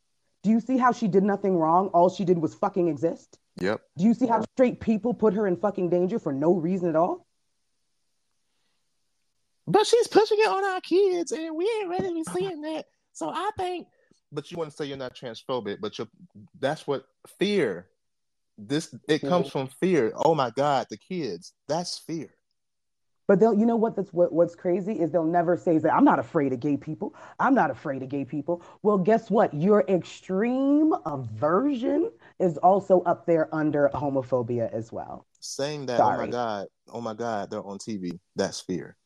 A: Do you see how she did nothing wrong? All she did was fucking exist?
B: Yep.
A: Do you see how straight people put her in fucking danger for no reason at all?
B: But she's pushing it on our kids, and we ain't ready to be seeing that. So I think. But you wouldn't say you're not transphobic, but you're. That's what fear. This it comes from fear. Oh my God, the kids. That's fear.
A: But they'll, you know what? That's what. What's crazy is they'll never say that I'm not afraid of gay people. I'm not afraid of gay people. Well, guess what? Your extreme aversion is also up there under homophobia as well.
B: Saying that, oh my God, oh my God, they're on TV. That's fear.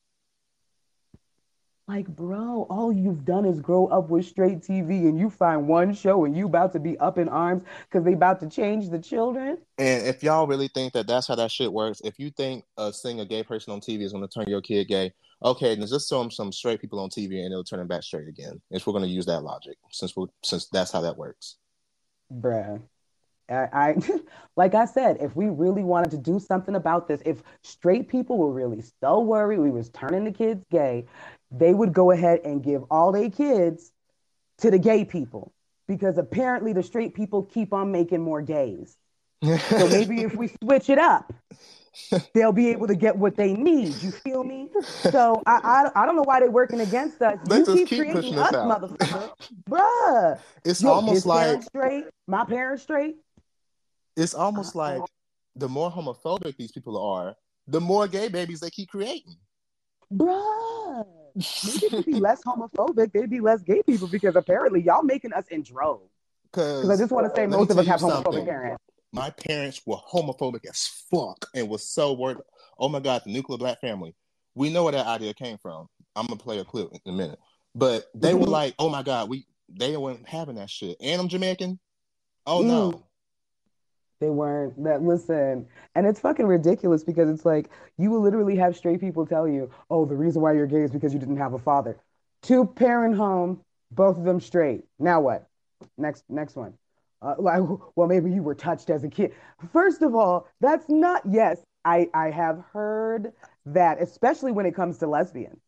A: Like, bro, all you've done is grow up with straight TV, and you find one show, and you about to be up in arms because they about to change the children.
B: And if y'all really think that that's how that shit works, if you think uh, seeing a gay person on TV is going to turn your kid gay, okay, then just show them some straight people on TV and it'll turn them back straight again. If we're going to use that logic, since we're since that's how that works.
A: Bruh. I, I like I said, if we really wanted to do something about this, if straight people were really so worried we was turning the kids gay, they would go ahead and give all their kids to the gay people because apparently the straight people keep on making more gays. So maybe if we switch it up, they'll be able to get what they need. You feel me? So I I, I don't know why they're working against us.
B: They
A: you
B: just
A: keep,
B: keep
A: creating
B: pushing
A: us,
B: out.
A: motherfucker. Bruh.
B: It's
A: Yo,
B: almost like
A: straight, my parents straight.
B: it's almost like the more homophobic these people are, the more gay babies they keep creating.
A: Bruh. Maybe it'd be less homophobic. They'd be less gay people because apparently y'all making us in droves. Because I just want to say most of us have homophobic
B: something.
A: parents.
B: My parents were homophobic as fuck and was so worried. Oh my god, the nuclear black family. We know where that idea came from. I'm gonna play a clip in a minute. But they were
A: Mhm.
B: like, oh my god, we they weren't having that shit. And I'm Jamaican. Oh
A: Mm.
B: no.
A: They weren't that listen. And it's fucking ridiculous because it's like you will literally have straight people tell you, oh, the reason why you're gay is because you didn't have a father. Two parent home, both of them straight. Now what? Next next one. Uh, like, well, maybe you were touched as a kid. First of all, that's not yes. I I have heard that, especially when it comes to lesbians.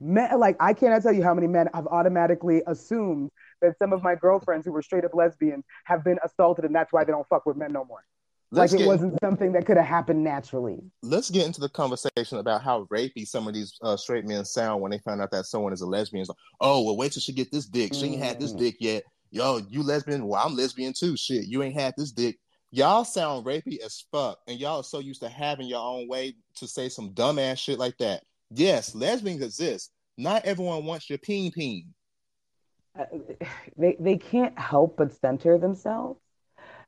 A: Men, like I cannot tell you how many men I've automatically assumed that some of my girlfriends who were straight up lesbians have been assaulted, and that's why they don't fuck with men no more.
B: Let's
A: like it
B: get-
A: wasn't something that could have happened naturally.
B: Let's get into the conversation about how rapey some of these uh, straight men sound when they find out that someone is a lesbian. It's like, oh, well, wait till she get this dick. She ain't had this
A: Mm.
B: dick yet. Yo, you lesbian? Well, I'm lesbian too. Shit, you ain't had this dick. Y'all sound rapey as fuck, and y'all are so used to having your own way to say some dumbass shit like that. Yes, lesbians exist. Not everyone wants your peen peen.
A: Uh, they they can't help but center themselves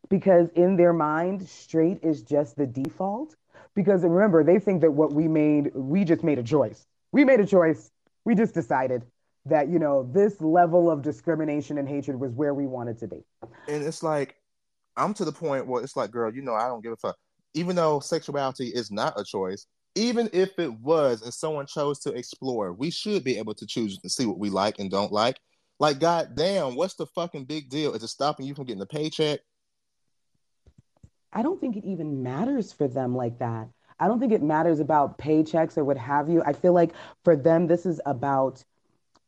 A: because in their mind, straight is just the default. Because remember, they think that what we made, we just made a choice. We made a choice. We just decided that you know this level of discrimination and hatred was where we wanted to be.
B: And it's like, I'm to the point where it's like, girl, you know, I don't give a fuck. Even though sexuality is not a choice, even if it was and someone chose to explore, we should be able to choose to see what we like and don't like. Like, goddamn, what's the fucking big deal? Is it stopping you from getting a paycheck?
A: I don't think it even matters for them like that. I don't think it matters about paychecks or what have you. I feel like for them, this is about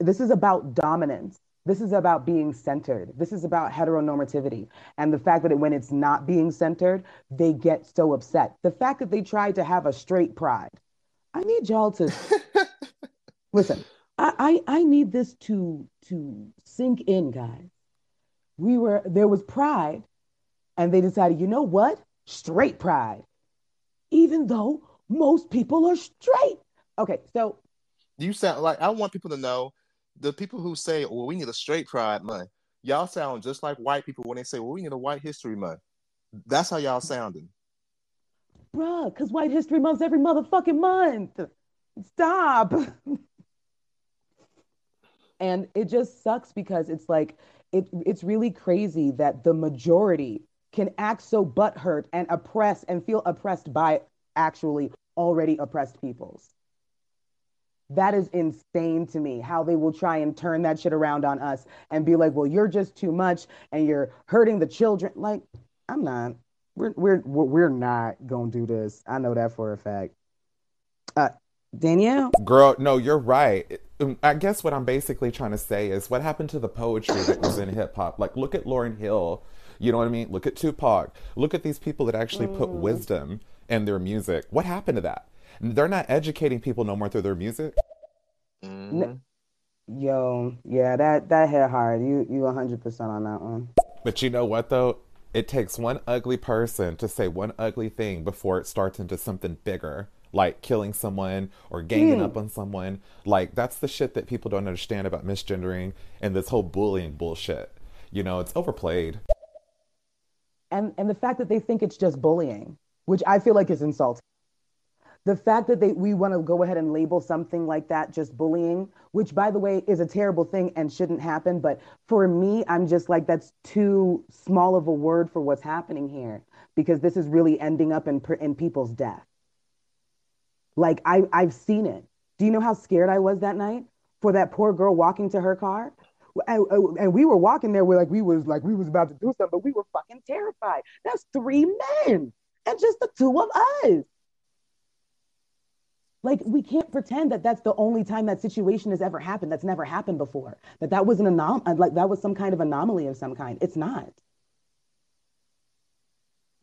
A: this is about dominance. This is about being centered. This is about heteronormativity. And the fact that it, when it's not being centered, they get so upset. The fact that they tried to have a straight pride. I need y'all to listen. I, I I need this to to sink in, guys. We were there was pride, and they decided, you know what? Straight pride. Even though most people are straight. Okay, so
B: You sound like I want people to know the people who say, "Well, we need a straight pride month." Y'all sound just like white people when they say, "Well, we need a white history month." That's how y'all sounding.
A: bruh, because White History Month's every motherfucking month. Stop. and it just sucks because it's like it it's really crazy that the majority can act so butthurt and oppress and feel oppressed by actually already oppressed peoples. That is insane to me how they will try and turn that shit around on us and be like, well, you're just too much and you're hurting the children. Like, I'm not. We're we're we're not gonna do this. I know that for a fact. Danielle.
J: Girl, no, you're right. Um, I guess what I'm basically trying to say is what happened to the poetry that was in hip hop? Like, look at Lauryn Hill. You know what I mean? Look at Tupac. Look at these people that actually put
A: Mm.
J: wisdom in their music. What happened to that? They're not educating people no more through their music.
A: N- Yo, yeah, that that hit hard. You you 100% on that one.
J: But you know what though? It takes one ugly person to say one ugly thing before it starts into something bigger, like killing someone or ganging
A: Mm.
J: up on someone. Like that's the shit that people don't understand about misgendering and this whole bullying bullshit. You know, it's overplayed.
A: And and the fact that they think it's just bullying, which I feel like is insulting. The fact that they we want to go ahead and label something like that just bullying, which by the way is a terrible thing and shouldn't happen, but for me I'm just like that's too small of a word for what's happening here because this is really ending up in in people's death. Like I I've seen it. Do you know how scared I was that night for that poor girl walking to her car? And, and we were walking there. We're like we was like we was about to do something, but we were fucking terrified. That's three men and just the two of us. Like we can't pretend that that's the only time that situation has ever happened. That's never happened before. That that was an anom- uh, like that was some kind of anomaly of some kind. It's not.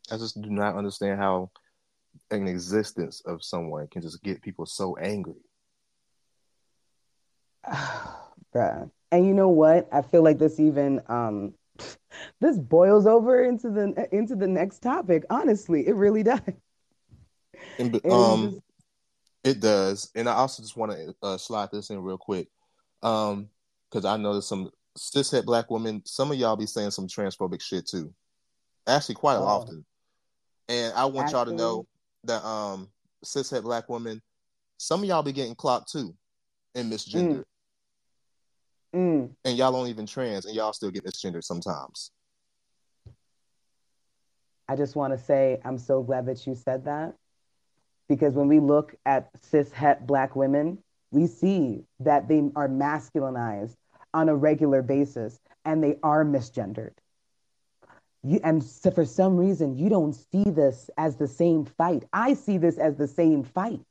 B: I just do not understand how an existence of someone can just get people so angry.
A: Bruh. And you know what? I feel like this even um this boils over into the into the next topic. Honestly, it really does.
B: And, um,
A: just-
B: it does, and I also just want to uh, slide this in real quick, um, because I know there's some cishet black women. Some of y'all be saying some transphobic shit too, actually quite
A: Oh.
B: often. And I want y'all to know that um, cishet black women, some of y'all be getting clocked too, and misgendered,
A: Mm.
B: and y'all don't even trans, and y'all still get misgendered sometimes.
A: I just want to say I'm so glad that you said that because when we look at cis het black women, we see that they are masculinized on a regular basis and they are misgendered. You, and so for some reason, you don't see this as the same fight. I see this as the same fight.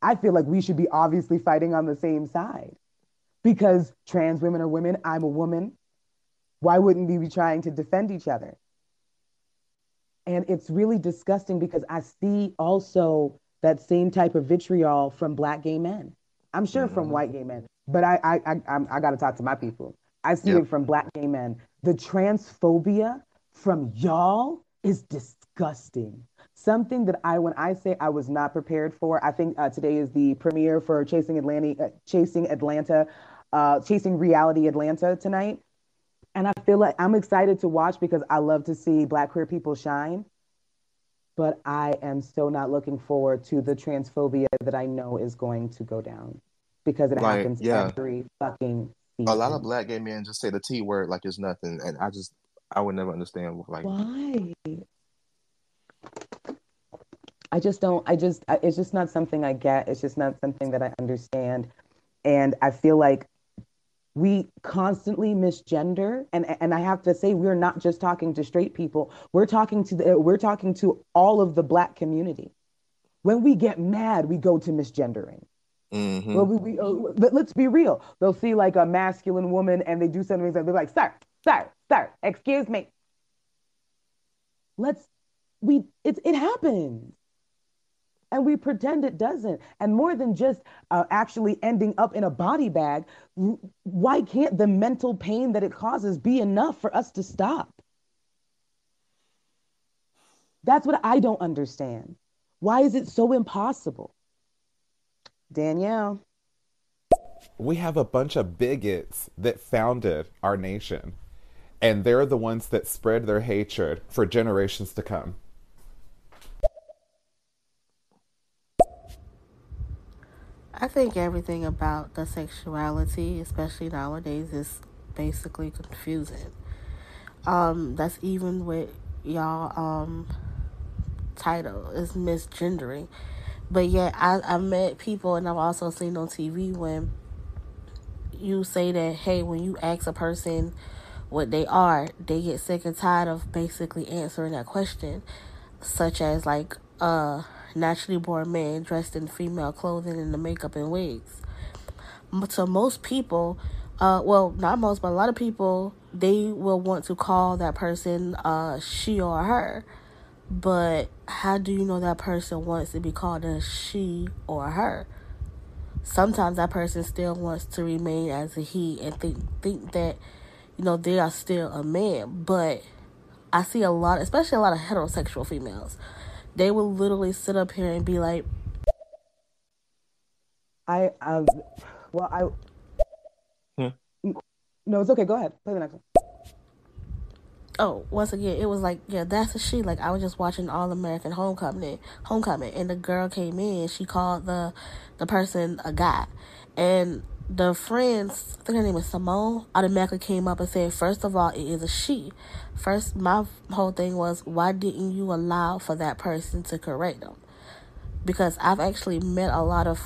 A: I feel like we should be obviously fighting on the same side because trans women are women. I'm a woman. Why wouldn't we be trying to defend each other? And it's really disgusting because I see also that same type of vitriol from black gay men. I'm sure from mm-hmm. white gay men, but I I I, I got to talk to my people. I see it from black gay men. The transphobia from y'all is disgusting. Something that I, when I say I was not prepared for, I think uh, today is the premiere for Chasing Atlanta, uh, Chasing Atlanta, uh, Chasing Reality Atlanta tonight. And I feel like I'm excited to watch because I love to see Black queer people shine. But I am so not looking forward to the transphobia that I know is going to go down because it
B: Like,
A: happens
B: yeah.
A: every fucking
B: A lot of black gay men just say the T word like it's nothing, and I just I would never understand like
A: Why? I just don't, I just, I, it's just not something I get. It's just not something that I understand. And I feel like we constantly misgender. And, and I have to say, we're not just talking to straight people. We're talking to the, we're talking to all of the black community. When we get mad, we go to misgendering.
B: Mhm.
A: Well, we, we, uh, let's be real. They'll see like a masculine woman and they do something and they're like, sir, sir, sir, excuse me. Let's, we, it, it happens. And we pretend it doesn't. And more than just uh, actually ending up in a body bag, why can't the mental pain that it causes be enough for us to stop? That's what I don't understand. Why is it so impossible? Danielle.
J: We have a bunch of bigots that founded our nation, and they're the ones that spread their hatred for generations to come.
L: I think everything about the sexuality, especially nowadays, is basically confusing. Um, that's even with y'all um title is misgendering. But yet I, I met people and I've also seen on TV when you say that hey when you ask a person what they are, they get sick and tired of basically answering that question. Such as like uh, naturally born men dressed in female clothing and the makeup and wigs. To most people, uh, well, not most, but a lot of people, they will want to call that person uh, she or her. But how do you know that person wants to be called a she or her? Sometimes that person still wants to remain as a he and think think that, you know, they are still a man. But I see a lot, especially a lot of heterosexual females, they will literally sit up here and be like,
A: I um, well, I. Hmm. No, it's okay. Go ahead. Play the next one.
L: Oh, once again, it was like, yeah, that's a she. Like I was just watching All American Homecoming, Homecoming, and the girl came in. She called the the person a guy, and the friends, I think her name is Simone, automatically came up and said, first of all, it is a she. First, my whole thing was, why didn't you allow for that person to correct them? Because I've actually met a lot of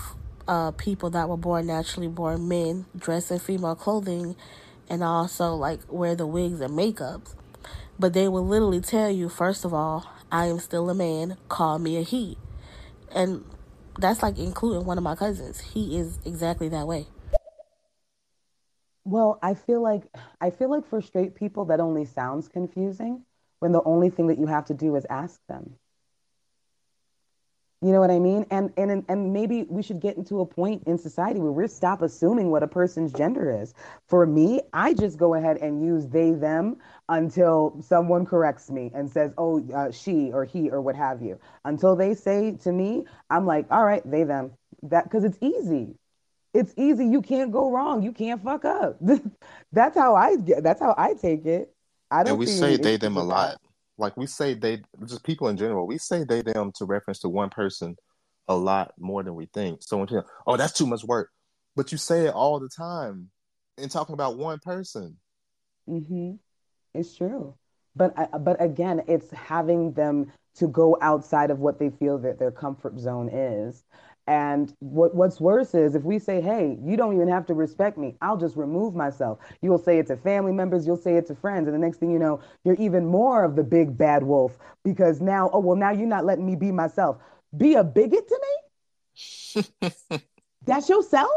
L: uh, people that were born naturally born men, dressed in female clothing, and also like wear the wigs and makeups. But they will literally tell you, first of all, I am still a man, call me a he. And that's like including one of my cousins. He is exactly that way.
A: Well, I feel like I feel like for straight people that only sounds confusing when the only thing that you have to do is ask them. You know what I mean? And and and maybe we should get into a point in society where we stop assuming what a person's gender is. For me, I just go ahead and use they them until someone corrects me and says, "Oh, uh, she or he or what have you." Until they say to me, I'm like, "All right, they them." That because it's easy. It's easy. You can't go wrong. You can't fuck up. that's how I get. That's how I take it. I don't.
B: And we say they them a lot like we say they just people in general we say they them to reference to one person a lot more than we think so when you oh that's too much work but you say it all the time in talking about one person
A: mm-hmm. it's true but but again it's having them to go outside of what they feel that their comfort zone is and what, what's worse is if we say, hey, you don't even have to respect me, I'll just remove myself. You'll say it to family members, you'll say it to friends. And the next thing you know, you're even more of the big bad wolf because now, oh, well, now you're not letting me be myself. Be a bigot to me? That's yourself?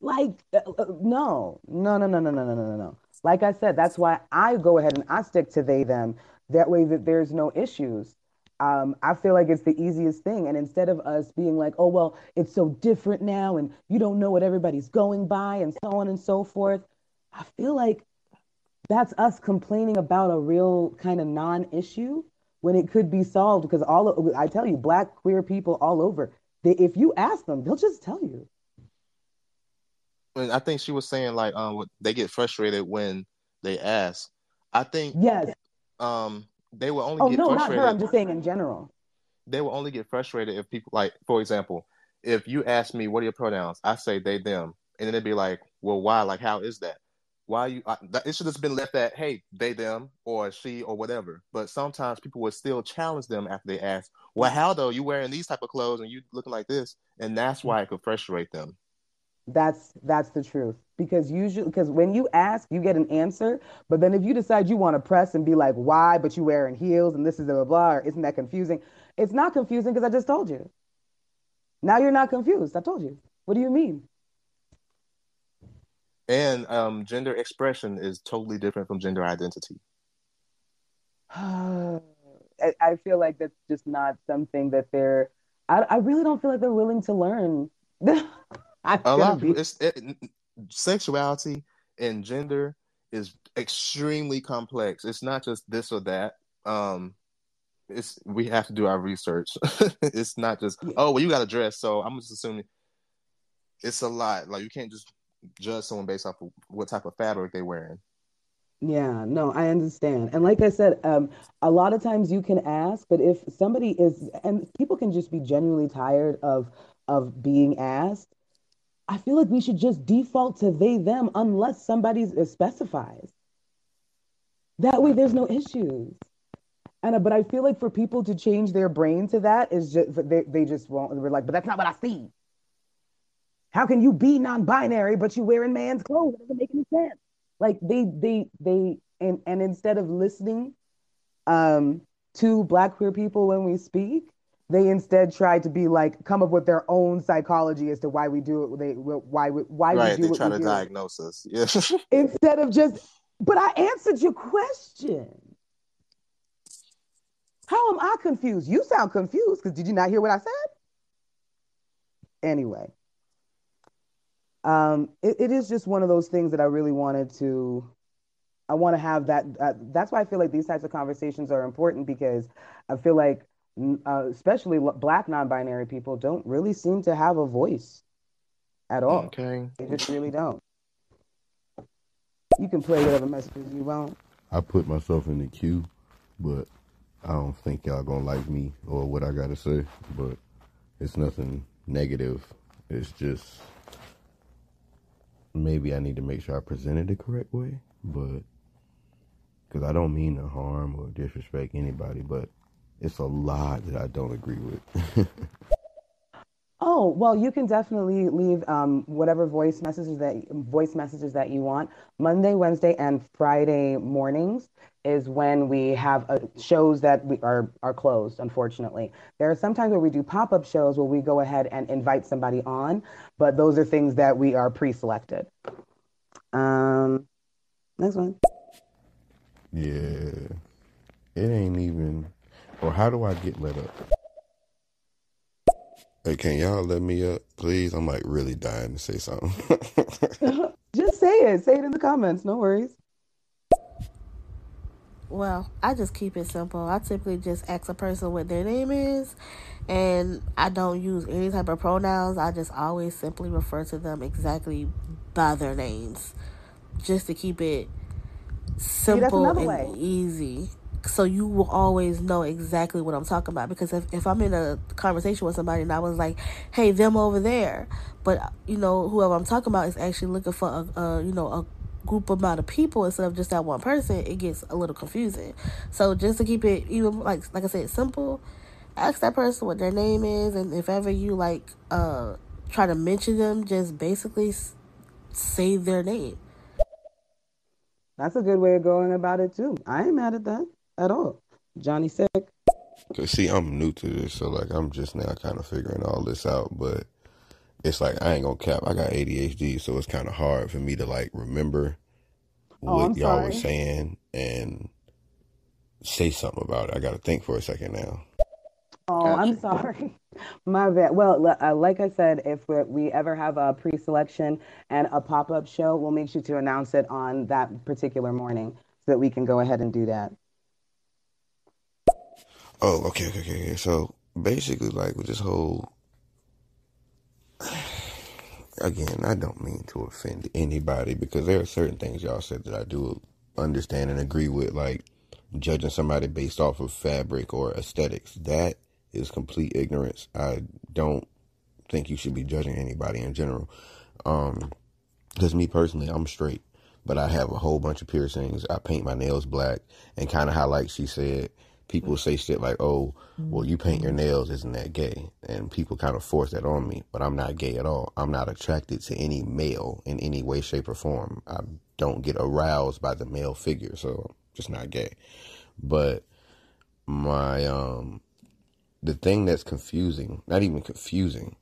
A: Like, uh, uh, no, no, no, no, no, no, no, no, no. Like I said, that's why I go ahead and I stick to they, them. That way that there's no issues um, I feel like it's the easiest thing. And instead of us being like, oh, well, it's so different now and you don't know what everybody's going by and so on and so forth, I feel like that's us complaining about a real kind of non issue when it could be solved. Because all of, I tell you, black queer people all over, they, if you ask them, they'll just tell you.
B: And I think she was saying like um they get frustrated when they ask. I think
A: yes.
B: Um, they will only
A: oh,
B: get
A: no,
B: frustrated.
A: not her. I'm just saying in general.
B: They will only get frustrated if people like, for example, if you ask me what are your pronouns, I say they them, and then they'd be like, well, why? Like, how is that? Why you? I, that, it should have been left at hey, they them or she or whatever. But sometimes people would still challenge them after they ask, well, how though? You wearing these type of clothes and you looking like this, and that's mm. why it could frustrate them.
A: That's that's the truth. Because usually because when you ask, you get an answer. But then if you decide you want to press and be like, why, but you wearing heels and this is a blah, blah, or isn't that confusing? It's not confusing because I just told you. Now you're not confused. I told you. What do you mean?
B: And um, gender expression is totally different from gender identity.
A: I, I feel like that's just not something that they're. I, I really don't feel like they're willing to learn.
B: a lot of people, it's it, sexuality and gender is extremely complex. It's not just this or that. Um, it's we have to do our research. it's not just oh well you got a dress, so I'm just assuming it's a lot. Like you can't just judge someone based off of what type of fabric they're wearing.
A: Yeah, no, I understand. And like I said, um, a lot of times you can ask, but if somebody is, and people can just be genuinely tired of of being asked, I feel like we should just default to they, them, unless somebody specifies. That way, there's no issues. And uh, but I feel like for people to change their brain to that is just they, they just won't. We're like, but that's not what I see. How can you be non-binary but you wearing man's clothes? It doesn't make any sense. Like they they they and and instead of listening, um, to black queer people when we speak. They instead try to be like come up with their own psychology as to why we do it. They why why
B: right,
A: we do
B: they try
A: we
B: to
A: do.
B: diagnose us. Yeah.
A: instead of just. But I answered your question. How am I confused? You sound confused because did you not hear what I said? Anyway, um, it, it is just one of those things that I really wanted to. I want to have that. Uh, that's why I feel like these types of conversations are important because I feel like, uh, especially Black non-binary people, don't really seem to have a voice at all.
B: Okay.
A: They just really don't. You can play whatever messages you want.
M: I put myself in the queue, but I don't think y'all gonna like me or what I gotta say. But it's nothing negative. It's just maybe I need to make sure I present it the correct way. But because I don't mean to harm or disrespect anybody, but it's a lot that I don't agree with.
A: Oh, well, you can definitely leave um, whatever voice messages that voice messages that you want. Monday, Wednesday, and Friday mornings is when we have uh, shows that we are are closed. Unfortunately, there are sometimes where we do pop up shows where we go ahead and invite somebody on, but those are things that we are pre-selected. Um, next one.
M: Yeah, it ain't even. Or how do I get let up? Hey, can y'all let me up, please? I'm like really dying to say something.
A: just say it. Say it in the comments. No worries.
L: Well, I just keep it simple. I typically just ask a person what their name is, and I don't use any type of pronouns. I just always simply refer to them exactly by their names, just to keep it simple
A: See,
L: and
A: way.
L: easy so you will always know exactly what I'm talking about. Because if, if I'm in a conversation with somebody and I was like, "Hey, them over there," but you know whoever I'm talking about is actually looking for a, a you know a group amount of people instead of just that one person, it gets a little confusing. So just to keep it even like like I said, simple, ask that person what their name is, and if ever you like uh try to mention them, just basically say their name.
A: That's a good way of going about it too. I ain't mad at that at all. Johnny sick.
M: Cause see, I'm new to this, so like I'm just now kind of figuring all this out. But it's like I ain't gonna cap. I got ADHD, so it's kind of hard for me to like remember
A: Oh,
M: what
A: I'm
M: y'all were saying and say something about it. I got to think for a second now.
A: Oh, I'm sorry. My bad. Well, l- uh, like I said, if we we ever have a pre-selection and a pop-up show, we'll make sure to announce it on that particular morning so that we can go ahead and do that.
M: Oh, okay, okay, okay. So basically, like with this whole, again, I don't mean to offend anybody because there are certain things y'all said that I do understand and agree with, like judging somebody based off of fabric or aesthetics. That is complete ignorance. I don't think you should be judging anybody in general. Um, because me personally, I'm straight, but I have a whole bunch of piercings. I paint my nails black, and kind of how, like she said, people say shit like, "Oh, well, you paint your nails, isn't that gay?" And people kind of force that on me, but I'm not gay at all. I'm not attracted to any male in any way, shape, or form. I don't get aroused by the male figure, so I'm just not gay. But my um, the thing that's confusing, not even confusing,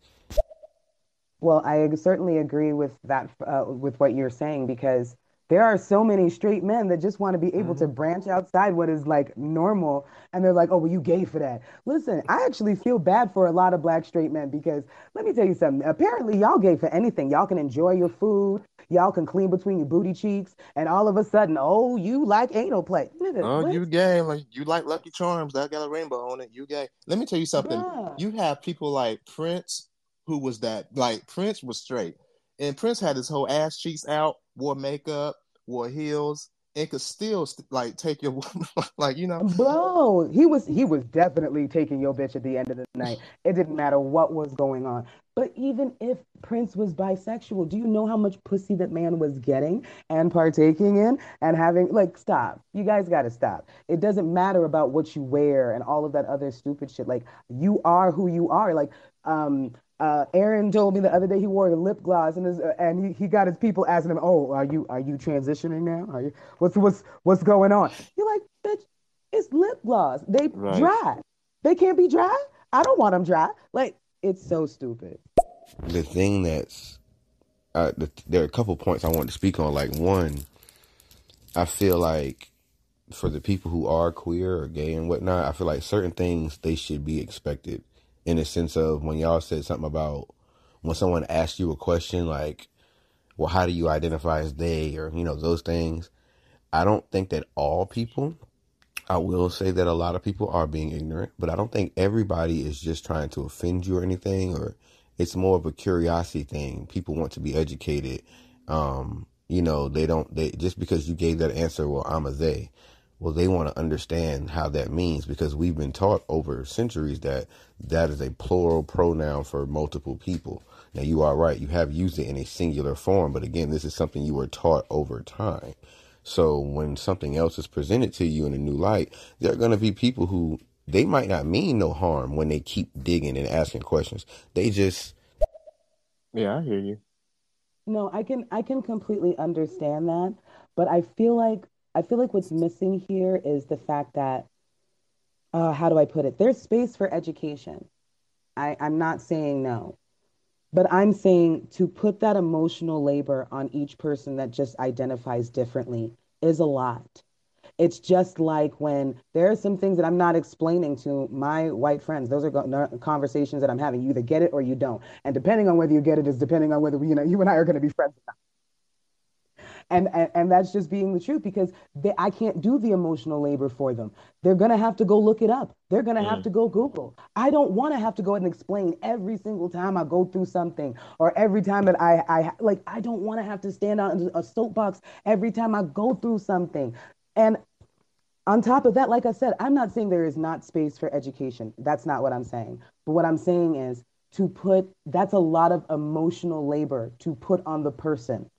A: Well, I certainly agree with that, uh, with what you're saying, because there are so many straight men that just want to be able to mm-hmm. branch outside what is like normal. And they're like, oh, well, you gay for that. Listen, I actually feel bad for a lot of black straight men because let me tell you something. Apparently, y'all gay for anything. Y'all can enjoy your food. Y'all can clean between your booty cheeks. And all of a sudden, oh, you like anal play. Nigga,
B: Oh,
A: what?
B: you gay? Like you like Lucky Charms? That got a rainbow on it. You gay? Let me tell you something.
A: Bruh.
B: You have people like Prince, who was that? Like Prince was straight, and Prince had his whole ass cheeks out, wore makeup, wore heels, and could still st- like take your like you know.
A: Bro, he was he was definitely taking your bitch at the end of the night. It didn't matter what was going on. But even if Prince was bisexual, do you know how much pussy that man was getting and partaking in and having like stop. You guys got to stop. It doesn't matter about what you wear and all of that other stupid shit. Like you are who you are. Like um uh, Aaron told me the other day he wore a lip gloss and his, uh, and he, he got his people asking him, "Oh, are you are you transitioning now? Are you what's what's what's going on?" You're like, "Bitch, It's lip gloss. They
B: Right.
A: dry. They can't be dry. I don't want them dry. Like it's so stupid.
M: the thing that's uh, the, there are a couple points I want to speak on. Like one, I feel like for the people who are queer or gay and whatnot, I feel like certain things they should be expected in the sense of when y'all said something about when someone asks you a question like, well, how do you identify as they or, you know, those things. I don't think that all people, I will say that a lot of people are being ignorant, but I don't think everybody is just trying to offend you or anything, or it's more of a curiosity thing. People want to be educated. Um, you know, they don't, they, just because you gave that answer, well, I'm a they, well, they want to understand how that means because we've been taught over centuries that that is a plural pronoun for multiple people. Now, you are right. You have used it in a singular form, but again, this is something you were taught over time. So when something else is presented to you in a new light, there are going to be people who they might not mean no harm when they keep digging and asking questions. They just
B: Yeah, I hear you.
A: No, I can I can completely understand that, but I feel like I feel like what's missing here is the fact that uh, how do I put it? There's space for education. I, I'm not saying no, but I'm saying to put that emotional labor on each person that just identifies differently is a lot. It's just like when there are some things that I'm not explaining to my white friends. Those are conversations that I'm having. You either get it or you don't. And depending on whether you get it is depending on whether you know you and I are going to be friends. or not. And, and and that's just being the truth because they, I can't do the emotional labor for them. They're gonna have to go look it up. They're gonna have
B: Mm.
A: to go Google. I don't want to have to go and explain every single time I go through something or every time that I I like I don't want to have to stand out in a soapbox every time I go through something. And on top of that, like I said, I'm not saying there is not space for education. That's not what I'm saying. But what I'm saying is to put that's a lot of emotional labor to put on the person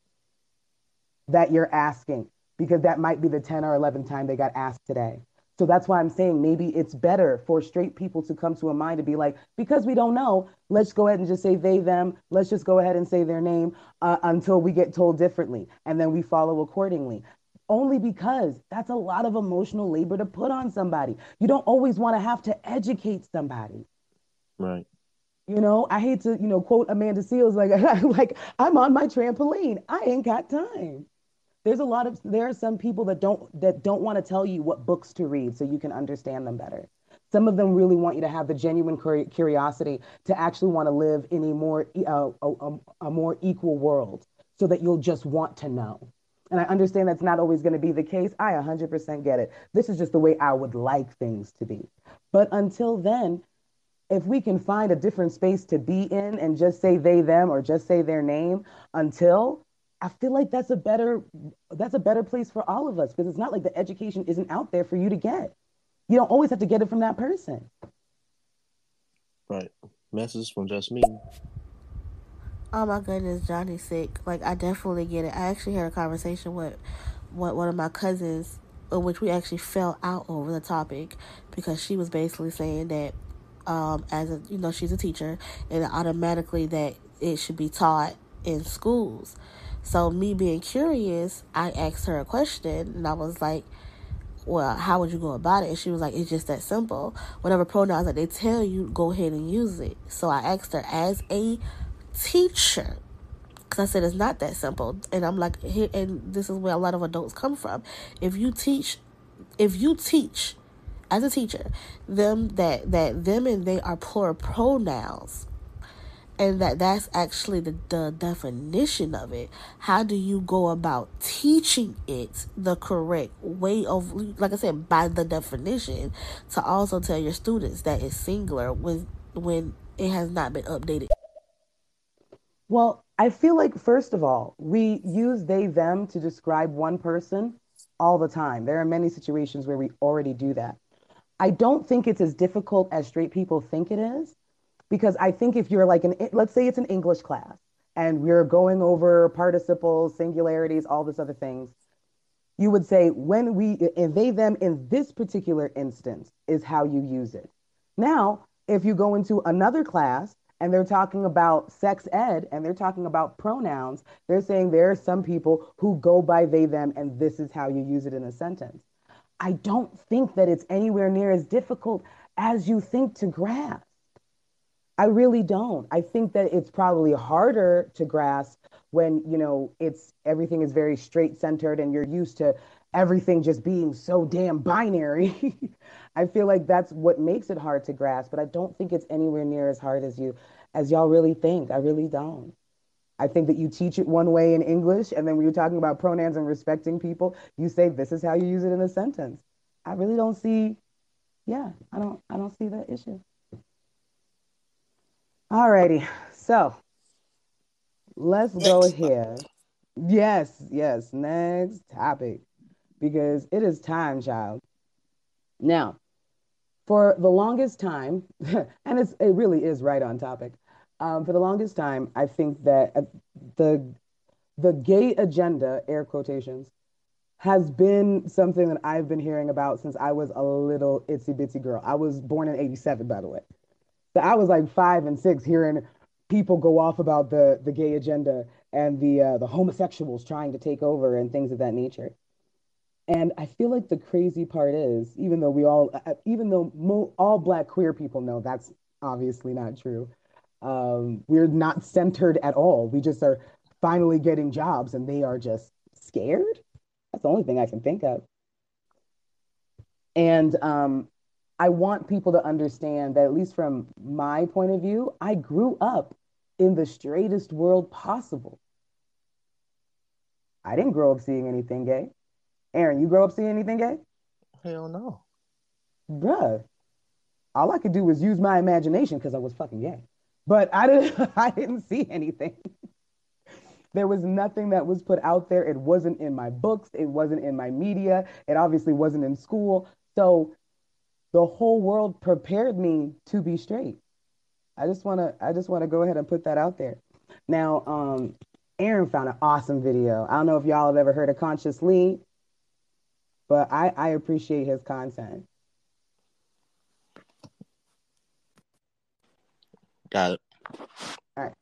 A: that you're asking because that might be the 10 or 11th time they got asked today. So that's why I'm saying maybe it's better for straight people to come to a mind to be like, because we don't know, let's go ahead and just say they, them. Let's just go ahead and say their name uh, until we get told differently. And then we follow accordingly. Only because that's a lot of emotional labor to put on somebody. You don't always want to have to educate somebody.
B: Right.
A: You know, I hate to, you know, quote Amanda Seales like, like I'm on my trampoline. I ain't got time. There's a lot of there are some people that don't that don't want to tell you what books to read so you can understand them better. Some of them really want you to have the genuine curiosity to actually want to live in a more uh, a, a more equal world so that you'll just want to know. And I understand that's not always going to be the case. I 100% get it. This is just the way I would like things to be. But until then, if we can find a different space to be in and just say they them or just say their name until I feel like that's a better that's a better place for all of us because it's not like the education isn't out there for you to get. You don't always have to get it from that person.
B: Right. Message from just me.
L: Oh my goodness, Johnny's sick. Like I definitely get it. I actually had a conversation with one one of my cousins, uh, which we actually fell out over the topic because she was basically saying that, um, as a you know she's a teacher and automatically that it should be taught in schools. So me being curious, I asked her a question and I was like, well, how would you go about it? And she was like, it's just that simple. Whatever pronouns that they tell you, go ahead and use it. So I asked her, as a teacher, because I said it's not that simple. And I'm like, here, and this is where a lot of adults come from. If you teach, if you teach as a teacher, them that that them and they are plural pronouns, and that that's actually the, the definition of it how do you go about teaching it the correct way of like i said by the definition to also tell your students that it's singular when when it has not been updated
A: Well, I feel like first of all, we use they them to describe one person all the time. There are many situations where we already do that. I don't think it's as difficult as straight people think it is because I think if you're like an let's say it's an English class and we're going over participles, singularities, all this other things, you would say when we and they them in this particular instance is how you use it. Now, if you go into another class and they're talking about sex ed and they're talking about pronouns, they're saying there are some people who go by they them and this is how you use it in a sentence. I don't think that it's anywhere near as difficult as you think to grasp. I really don't. I think that it's probably harder to grasp when, you know, it's everything is very straight centered and you're used to everything just being so damn binary. I feel like that's what makes it hard to grasp, but I don't think it's anywhere near as hard as you as y'all really think. I really don't. I think that you teach it one way in English, and then when you're talking about pronouns and respecting people, you say this is how you use it in a sentence. I really don't see, yeah, I don't, I don't see the issue. Alrighty, so let's next. go here. Yes, yes, next topic, because it is time, child. Now, for the longest time, and it's, it really is right on topic. Um, for the longest time, I think that uh, the the gay agenda, air quotations, has been something that I've been hearing about since I was a little itsy bitsy girl. I was born in '87, by the way. So I was like five and six, hearing people go off about the the gay agenda and the uh, the homosexuals trying to take over and things of that nature. And I feel like the crazy part is, even though we all, uh, uh, even though mo- all Black queer people know that's obviously not true, um, we're not centered at all. We just are finally getting jobs and they are just scared. That's the only thing I can think of. And um, I want people to understand that, at least from my point of view, I grew up in the straightest world possible. I didn't grow up seeing anything gay. Aaron, you grow up seeing anything gay?
B: Hell no.
A: Bruh. All I could do was use my imagination because I was fucking gay but I didn't I didn't see anything. there was nothing that was put out there. It wasn't in my books, it wasn't in my media, it obviously wasn't in school. So the whole world prepared me to be straight. I just want to I just want to go ahead and put that out there. Now, um Aaron found an awesome video. I don't know if y'all have ever heard of Conscious Lee, but I, I appreciate his content.
B: Got it.
A: All right.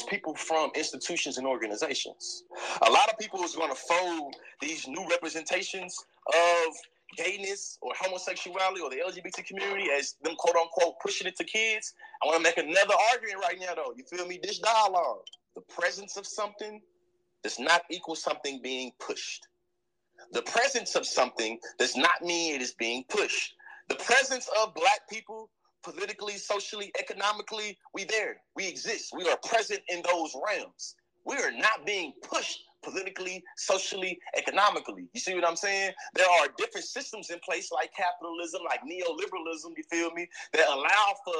N: People from institutions and organizations. A lot of people is going to fold these new representations of gayness or homosexuality or the LGBT community as them quote unquote pushing it to kids. I want to make another argument right now, though. You feel me? This dialogue, the presence of something does not equal something being pushed. The presence of something does not mean it is being pushed. The presence of black people politically, socially, economically, we there. We exist. We are present in those realms. We are not being pushed politically, socially, economically. You see what I'm saying? There are different systems in place like capitalism, like neoliberalism, you feel me, that allow for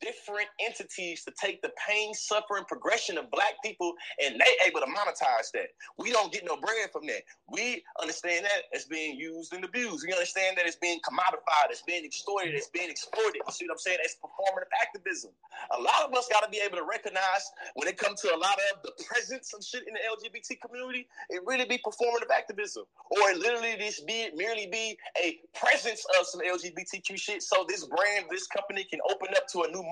N: different entities to take the pain, suffering, progression of black people, and they able to monetize that. We don't get no bread from that. We understand that as being used and abused. We understand that it's being commodified, it's being extorted, it's being exploited. You see what I'm saying? It's performative activism. A lot of us got to be able to recognize when it comes to a lot of the presence of shit in the LGBT community, it really be performative activism, or it literally just be merely be a presence of some LGBTQ shit, so this brand, this company can open up to a new.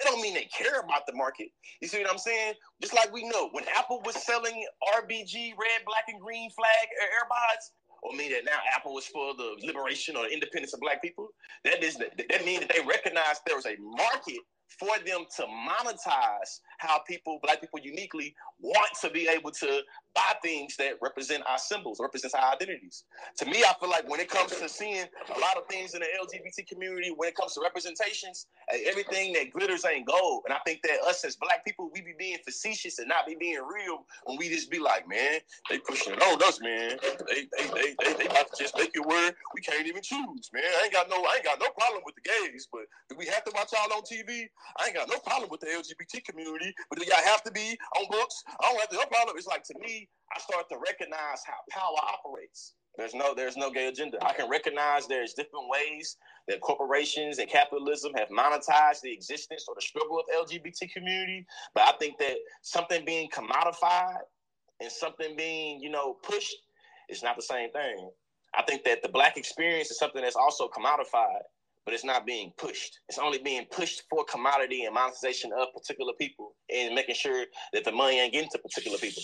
N: It don't mean they care about the market. You see what I'm saying? Just like we know when Apple was selling RBG, red, black, and green flag AirPods, or mean that now Apple was for the liberation or independence of black people. That is that, means that they recognized there was a market for them to monetize how people, black people uniquely, want to be able to buy things that represent our symbols, represents our identities. To me, I feel like when it comes to seeing a lot of things in the LGBT community, when it comes to representations, eh, everything that glitters ain't gold. And I think that us as black people, we be being facetious and not be being real when we just be like, man, they pushing it on us, man. They they they they, they about to just make it where we can't even choose, man. I ain't got no I ain't got no problem with the gays, but do we have to watch y'all on TV? I ain't got no problem with the LGBT community, but do y'all have to be on books? I don't have to, no problem. It's like to me, I start to recognize how power operates. There's no there's no gay agenda. I can recognize there's different ways that corporations and capitalism have monetized the existence or the struggle of LGBT community. But I think that something being commodified and something being, you know, pushed is not the same thing. I think that the black experience is something that's also commodified but it's not being pushed. It's only being pushed for commodity and monetization of particular people and making sure that the money ain't getting to particular people.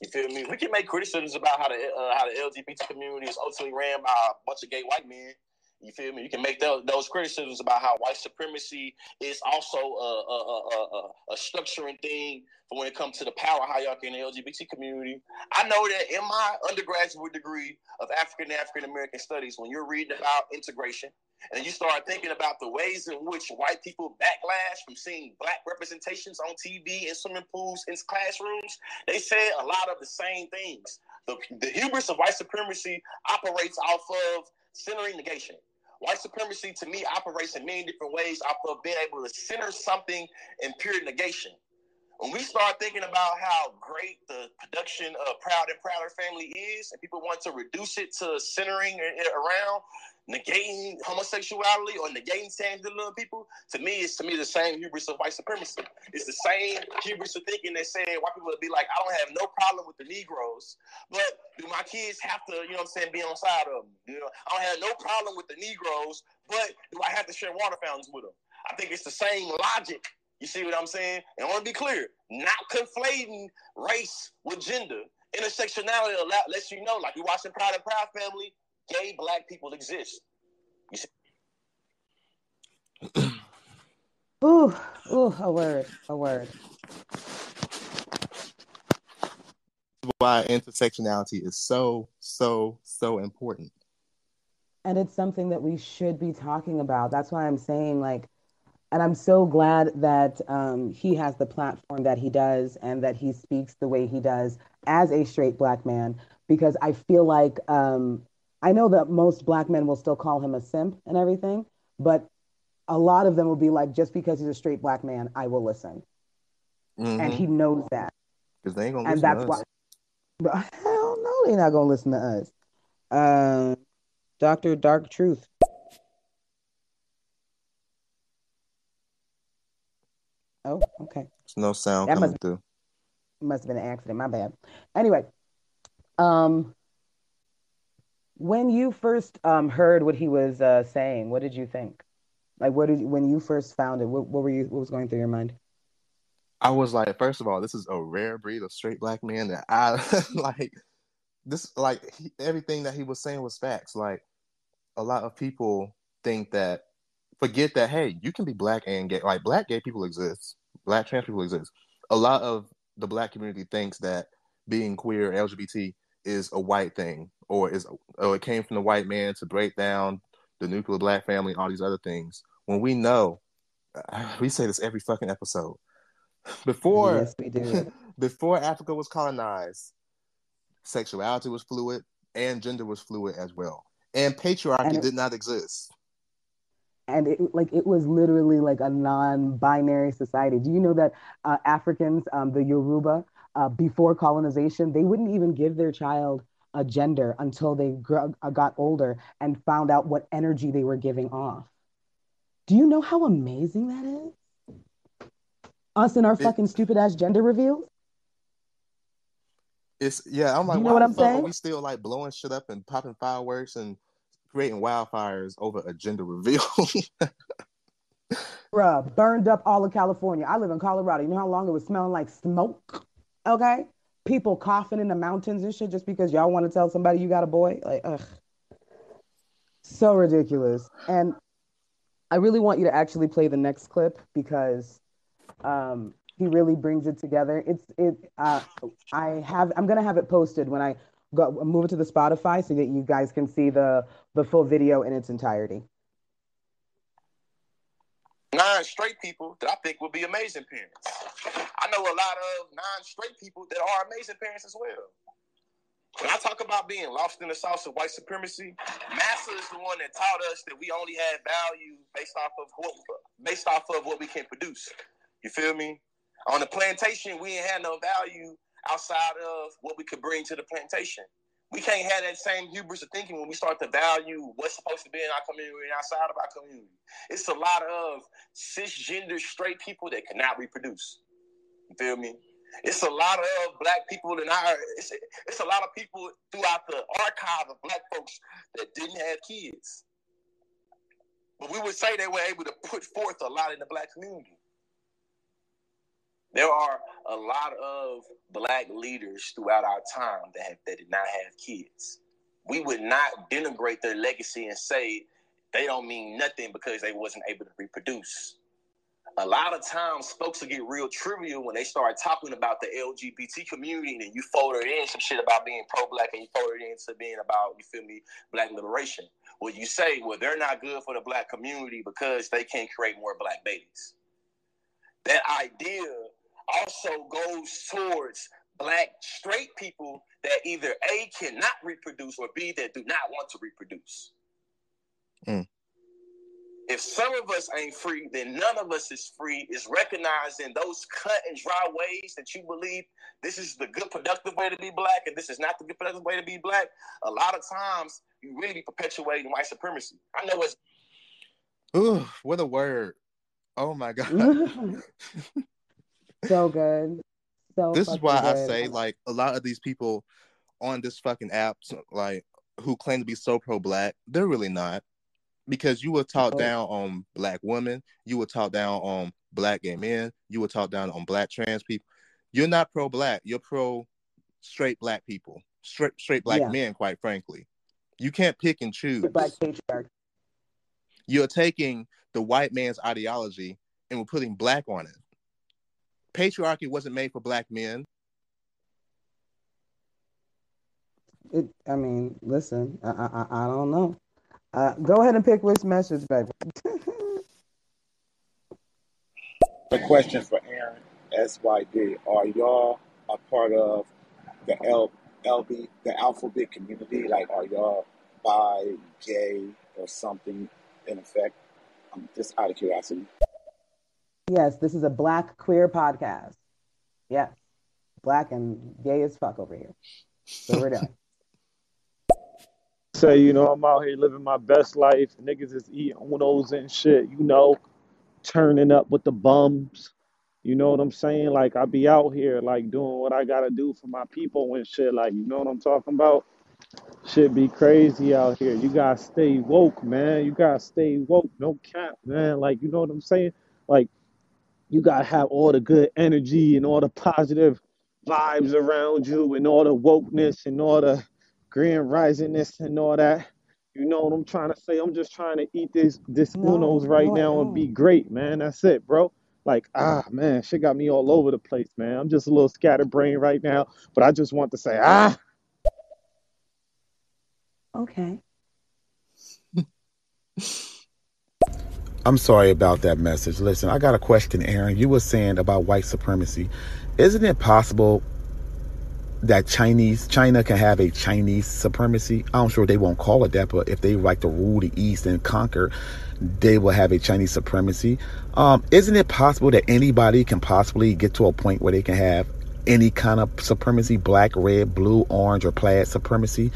N: You feel me? We can make criticisms about how the uh, how the LGBT community is ultimately ran by a bunch of gay white men. You feel me? You can make those, those criticisms about how white supremacy is also a, a, a, a, structuring thing for when it comes to the power hierarchy in the LGBT community. I know that in my undergraduate degree of African African American studies, when you're reading about integration and you start thinking about the ways in which white people backlash from seeing black representations on TV in swimming pools in classrooms, they say a lot of the same things. The, the hubris of white supremacy operates off of centering negation. White supremacy to me operates in many different ways off of being able to center something in pure negation. When we start thinking about how great the production of Proud and Prouder Family is, and people want to reduce it to centering around negating homosexuality or negating transgender people, to me, it's to me the same hubris of white supremacy. It's the same hubris of thinking that saying white people would be like, I don't have no problem with the Negroes, but do my kids have to, you know what I'm saying, be on side of them? You know, I don't have no problem with the Negroes, but do I have to share water fountains with them? I think it's the same logic. You see what I'm saying? And I want to be clear, not conflating race with gender. Intersectionality lets you know, like you're watching Proud and Proud Family, gay black people exist. You see?
A: ooh, ooh, a word, a word.
B: Why intersectionality is so, so, so important.
A: And it's something that we should be talking about. That's why I'm saying, like, and I'm so glad that um, he has the platform that he does and that he speaks the way he does as a straight black man, because I feel like um, I know that most black men will still call him a simp and everything, but a lot of them will be like, just because he's a straight black man, I will listen. Mm-hmm. And he knows that.
B: Because they ain't gonna listen and that's why.
A: But hell no, they're not gonna listen to us. Um, Doctor Dark Truth. Oh, okay.
B: There's no sound that coming
A: must,
B: through.
A: Must have been an accident. My bad. Anyway, um, when you first um, heard what he was uh, saying, what did you think? Like, what did you, when you first found it? What, what were you? What was going through your mind?
B: I was like, first of all, this is a rare breed of straight black man that I like. This like he, everything that he was saying was facts. Like a lot of people think that forget that hey, you can be black and gay. Like black gay people exist, black trans people exist. A lot of the black community thinks that being queer LGBT is a white thing or is or it came from the white man to break down the nuclear black family all these other things when we know we say this every fucking episode before yes, we do. before africa was colonized sexuality was fluid and gender was fluid as well and patriarchy and it, did not exist
A: and it like it was literally like a non-binary society do you know that uh, africans um, the yoruba uh, before colonization, they wouldn't even give their child a gender until they gr- uh, got older and found out what energy they were giving off. Do you know how amazing that is? Us and our it, fucking stupid ass gender reveals.
B: It's yeah. I'm like,
A: you know what I'm saying?
B: we still like blowing shit up and popping fireworks and creating wildfires over a gender reveal.
A: Bruh, burned up all of California. I live in Colorado. You know how long it was smelling like smoke? Okay. People coughing in the mountains and shit just because y'all want to tell somebody you got a boy. Like, ugh. So ridiculous. And I really want you to actually play the next clip because um, he really brings it together. It's it. Uh, I have. I'm gonna have it posted when I go move it to the Spotify so that you guys can see the the full video in its entirety
N: non-straight people that I think would be amazing parents. I know a lot of non-straight people that are amazing parents as well. When I talk about being lost in the sauce of white supremacy, Massa is the one that taught us that we only had value based off of what based off of what we can produce. You feel me? On the plantation, we ain't had no value outside of what we could bring to the plantation we can't have that same hubris of thinking when we start to value what's supposed to be in our community and outside of our community. It's a lot of cisgender straight people that cannot reproduce. You feel me? It's a lot of black people in our it's, it's a lot of people throughout the archive of black folks that didn't have kids. But we would say they were able to put forth a lot in the black community. There are a lot of black leaders throughout our time that have, that did not have kids. We would not denigrate their legacy and say they don't mean nothing because they wasn't able to reproduce. A lot of times, folks will get real trivial when they start talking about the LGBT community, and you fold it in some shit about being pro-black, and you fold it into being about you feel me, black liberation. Well, you say, well, they're not good for the black community because they can't create more black babies. That idea also goes towards black straight people that either A cannot reproduce or B that do not want to reproduce. Mm. If some of us ain't free, then none of us is free. Is recognizing those cut and dry ways that you believe this is the good productive way to be black and this is not the good productive way to be black. A lot of times you really be perpetuating white supremacy. I know it's
B: Ooh, what a word. Oh my god.
A: so good. So
B: this is why
A: good.
B: I say like a lot of these people on this fucking app like who claim to be so pro black, they're really not. Because you will talk oh. down on black women, you will talk down on black gay men, you will talk down on black trans people. You're not pro black, you're pro straight black people, straight straight black yeah. men, quite frankly. You can't pick and choose.
A: Black.
B: You're taking the white man's ideology and we're putting black on it. Patriarchy wasn't made for black men.
A: It, I mean, listen, I, I, I don't know. Uh, go ahead and pick which message, baby.
I: the question for Aaron SYD: Are y'all a part of the L, LB, the alphabet community? Like, are y'all bi, gay, or something in effect? I'm just out of curiosity.
A: Yes, this is a black queer podcast. Yes, black and gay as fuck over here. So we're done.
O: Say, you know, I'm out here living my best life. Niggas is eating unos and shit, you know, turning up with the bums. You know what I'm saying? Like I be out here like doing what I gotta do for my people and shit. Like, you know what I'm talking about? Shit be crazy out here. You gotta stay woke, man. You gotta stay woke. No cap, man. Like, you know what I'm saying? Like, you gotta have all the good energy and all the positive vibes around you and all the wokeness and all the grand risingness and all that. You know what I'm trying to say? I'm just trying to eat this this no, unos right no, now no. and be great, man. That's it, bro. Like, ah man, shit got me all over the place, man. I'm just a little scatterbrained right now, but I just want to say, ah.
A: Okay.
J: I'm sorry about that message. Listen, I got a question, Aaron. You were saying about white supremacy. Isn't it possible that Chinese China can have a Chinese supremacy. I'm sure they won't call it that, but if they like to rule the East and conquer, they will have a Chinese supremacy. Um, isn't it possible that anybody can possibly get to a point where they can have any kind of supremacy, black, red, blue, orange, or plaid supremacy?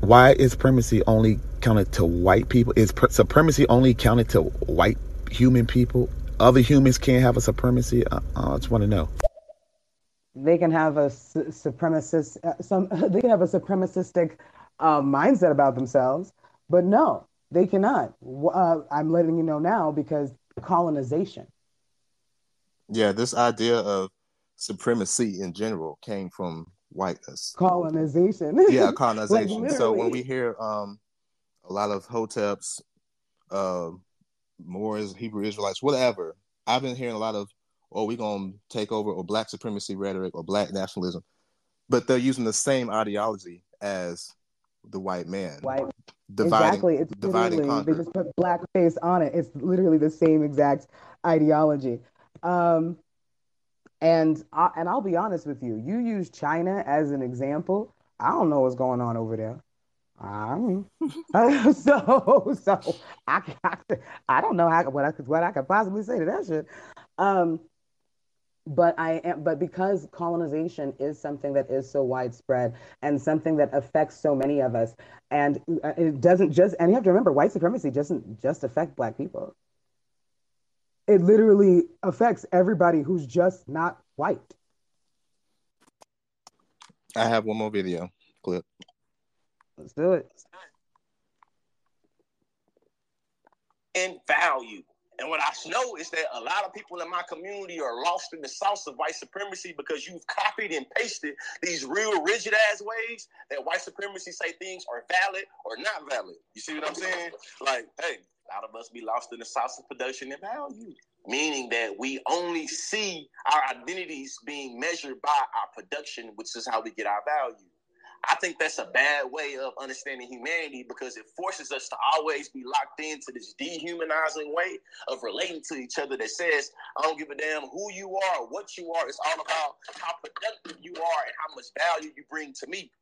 J: Why is supremacy only counted to white people? Is supremacy only counted to white human people? Other humans can't have a supremacy? Uh, I just want to know.
A: They can have a su- supremacist uh, some they can have a supremacistic uh, mindset about themselves but no they cannot. Uh, i'm letting you know now because colonization.
B: Yeah this idea of supremacy in general came from whiteness.
A: Colonization.
B: Yeah colonization. Like, so when we hear um a lot of hoteps uh moors hebrew israelites whatever. I've been hearing a lot of oh, we're going to take over or black supremacy rhetoric or black nationalism. But they're using the same ideology as the white man.
A: White. Dividing, exactly. It's dividing literally, they just put black face on it. It's literally the same exact ideology. Um, and I, and I'll be honest with you. You use China as an example. I don't know what's going on over there um, so so I, I, I don't know how what I could what I could possibly say to that shit. Um, but I am, but because colonization is something that is so widespread and something that affects so many of us, and uh, it doesn't just, and you have to remember, white supremacy doesn't just affect Black people. It literally affects everybody who's just not white.
B: I have one more video clip.
A: Let's do it.
N: And value And what I know is that a lot of people in my community are lost in the sauce of white supremacy because you've copied and pasted these real rigid ass ways that white supremacy say things are valid or not valid. You see what I'm saying? Like, hey, a lot of us be lost in the sauce of production and value. Meaning that we only see our identities being measured by our production, which is how we get our value. I think that's a bad way of understanding humanity because it forces us to always be locked into this dehumanizing way of relating to each other that says, I don't give a damn who you are, what you are. It's all about how productive you are and how much value you bring to me.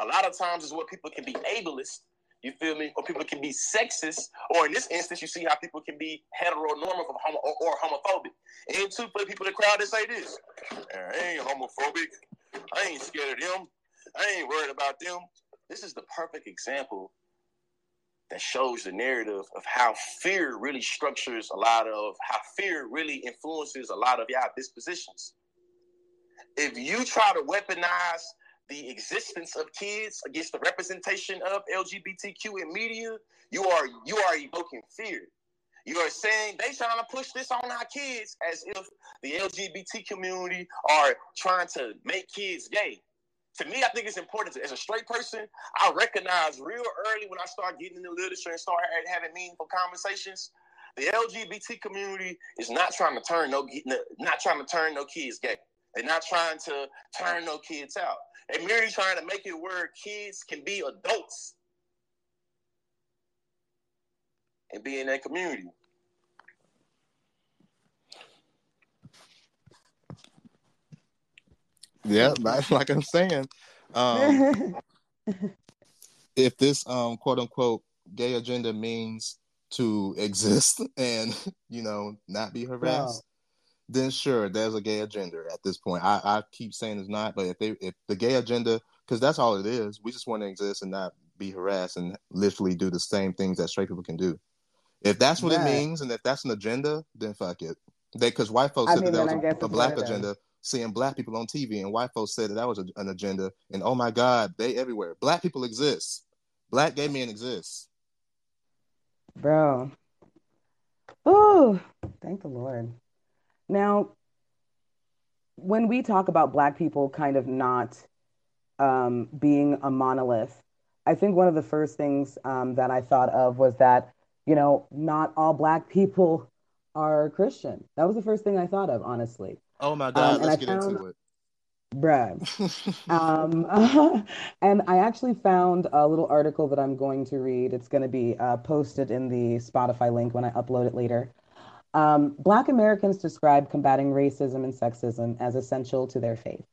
N: A lot of times is where people can be ableist, you feel me? Or people can be sexist, or in this instance, you see how people can be heteronormative or, homo- or, homophobic. And two, for the people in the crowd that say this, I ain't homophobic. I ain't scared of them. I ain't worried about them. This is the perfect example that shows the narrative of how fear really structures a lot of how fear really influences a lot of y'all dispositions. If you try to weaponize the existence of kids against the representation of LGBTQ in media, you are you are evoking fear. You are saying they trying to push this on our kids as if the LGBT community are trying to make kids gay to me, I think it's important as a straight person, I recognize real early when I start getting in the literature and start having meaningful conversations. The LGBT community is not trying to turn no not trying to turn no kids gay. They're not trying to turn no kids out. They're merely trying to make it where kids can be adults and be in that community.
B: Yeah, like I'm saying, um, if this um, quote unquote gay agenda means to exist and you know not be harassed, wow. then sure, there's a gay agenda at this point. I, I keep saying it's not, but if they if the gay agenda, because that's all it is, we just want to exist and not be harassed and literally do the same things that straight people can do. If that's what it means, and if that's an agenda, then fuck it. Because white folks I said mean, that, that was a, a black agenda seeing black people on TV, and white folks said that that was a, an agenda. And oh my God, they everywhere. Black people exist. Black gay men exist.
A: Bro. Oh, thank the Lord. Now, when we talk about black people kind of not um, being a monolith, I think one of the first things um, that I thought of was that, you know, not all black people are Christian. That was the first thing I thought of, honestly.
B: Oh my God, um, let's get found, into it.
A: Bruh. um, and I actually found a little article that I'm going to read. It's going to be uh, posted in the Spotify link when I upload it later. Um, Black Americans describe combating racism and sexism as essential to their faith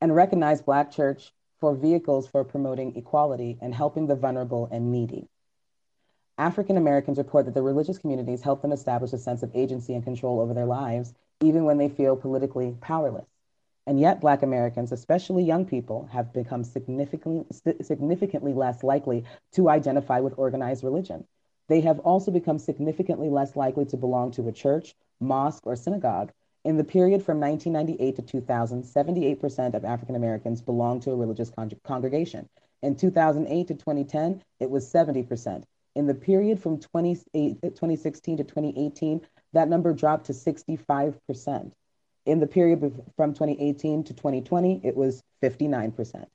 A: and recognize Black church for vehicles for promoting equality and helping the vulnerable and needy. African Americans report that the religious communities help them establish a sense of agency and control over their lives even when they feel politically powerless. And yet, Black Americans, especially young people, have become significantly, significantly less likely to identify with organized religion. They have also become significantly less likely to belong to a church, mosque, or synagogue. In the period from 1998 to 2000, 78% of African Americans belonged to a religious con- congregation. In 2008 to 2010, it was 70%. In the period from 2016 to 2018, that number dropped to 65%. In the period from 2018 to 2020, it was 59%.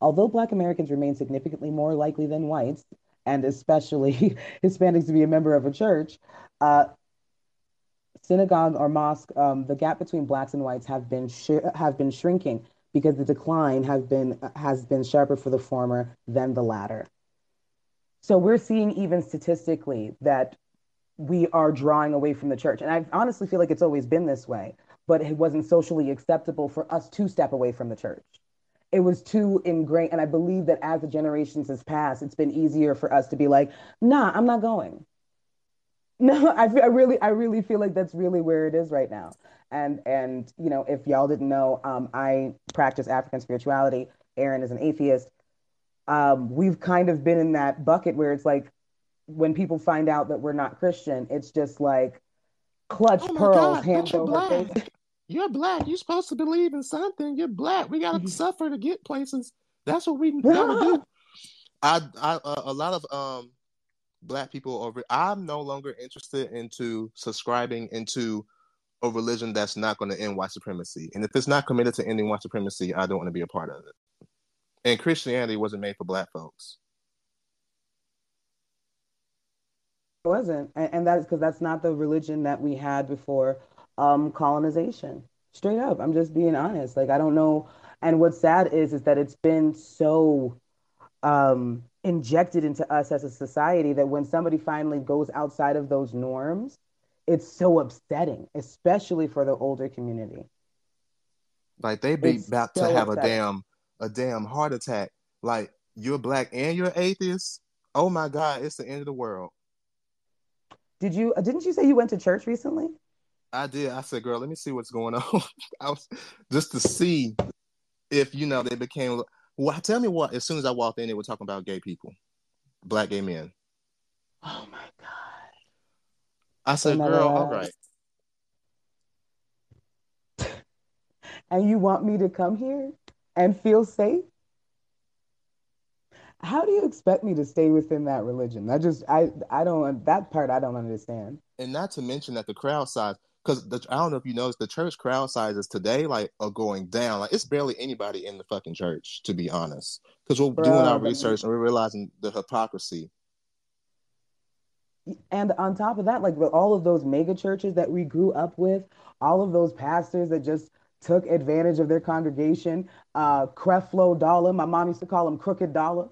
A: Although Black Americans remain significantly more likely than whites, and especially Hispanics to be a member of a church, uh, synagogue or mosque, um, the gap between blacks and whites have been sh- have been shrinking because the decline have been has been sharper for the former than the latter. So we're seeing even statistically that we are drawing away from the church. And I honestly feel like it's always been this way, but it wasn't socially acceptable for us to step away from the church. It was too ingrained. And I believe that as the generations has passed, it's been easier for us to be like, nah, I'm not going. No, I, feel, I really, I really feel like that's really where it is right now. And, and, you know, if y'all didn't know, um, I practice African spirituality. Aaron is an atheist. Um, we've kind of been in that bucket where it's like, when people find out that we're not Christian, it's just like clutch oh pearls, God, hands over
B: black. face. You're black. You're supposed to believe in something. You're black. We gotta suffer to get places. That's what we gotta do. I, I, uh, a lot of um, black people over. I'm no longer interested into subscribing into a religion that's not going to end white supremacy. And if it's not committed to ending white supremacy, I don't want to be a part of it. And Christianity wasn't made for black folks.
A: It wasn't, and, and that's because that's not the religion that we had before um, colonization. Straight up, I'm just being honest. Like I don't know. And what's sad is is that it's been so um, injected into us as a society that when somebody finally goes outside of those norms, it's so upsetting, especially for the older community.
B: Like they be
A: It's
B: about to
A: so
B: have a damn a damn heart attack. Like you're black and you're atheist. Oh my god, it's the end of the world.
A: Did you? uh, Didn't you say you went to church recently?
B: I did. I said, girl, let me see what's going on. I was just to see if you know they became. Well, tell me what. As soon as I walked in, they were talking about gay people, black gay men.
A: Oh my god!
B: I said,
A: never
B: girl, all
A: And you want me to come here and feel safe? How do you expect me to stay within that religion? I just, I, I don't. That part I don't understand.
B: And not to mention that the crowd size, because I don't know if you noticed, the church crowd sizes today like are going down. Like it's barely anybody in the fucking church, to be honest. Because we're doing our research and we're realizing the hypocrisy.
A: And on top of that, like with all of those mega churches that we grew up with, all of those pastors that just took advantage of their congregation, uh, Creflo Dollar, my mom used to call him Crooked Dollar,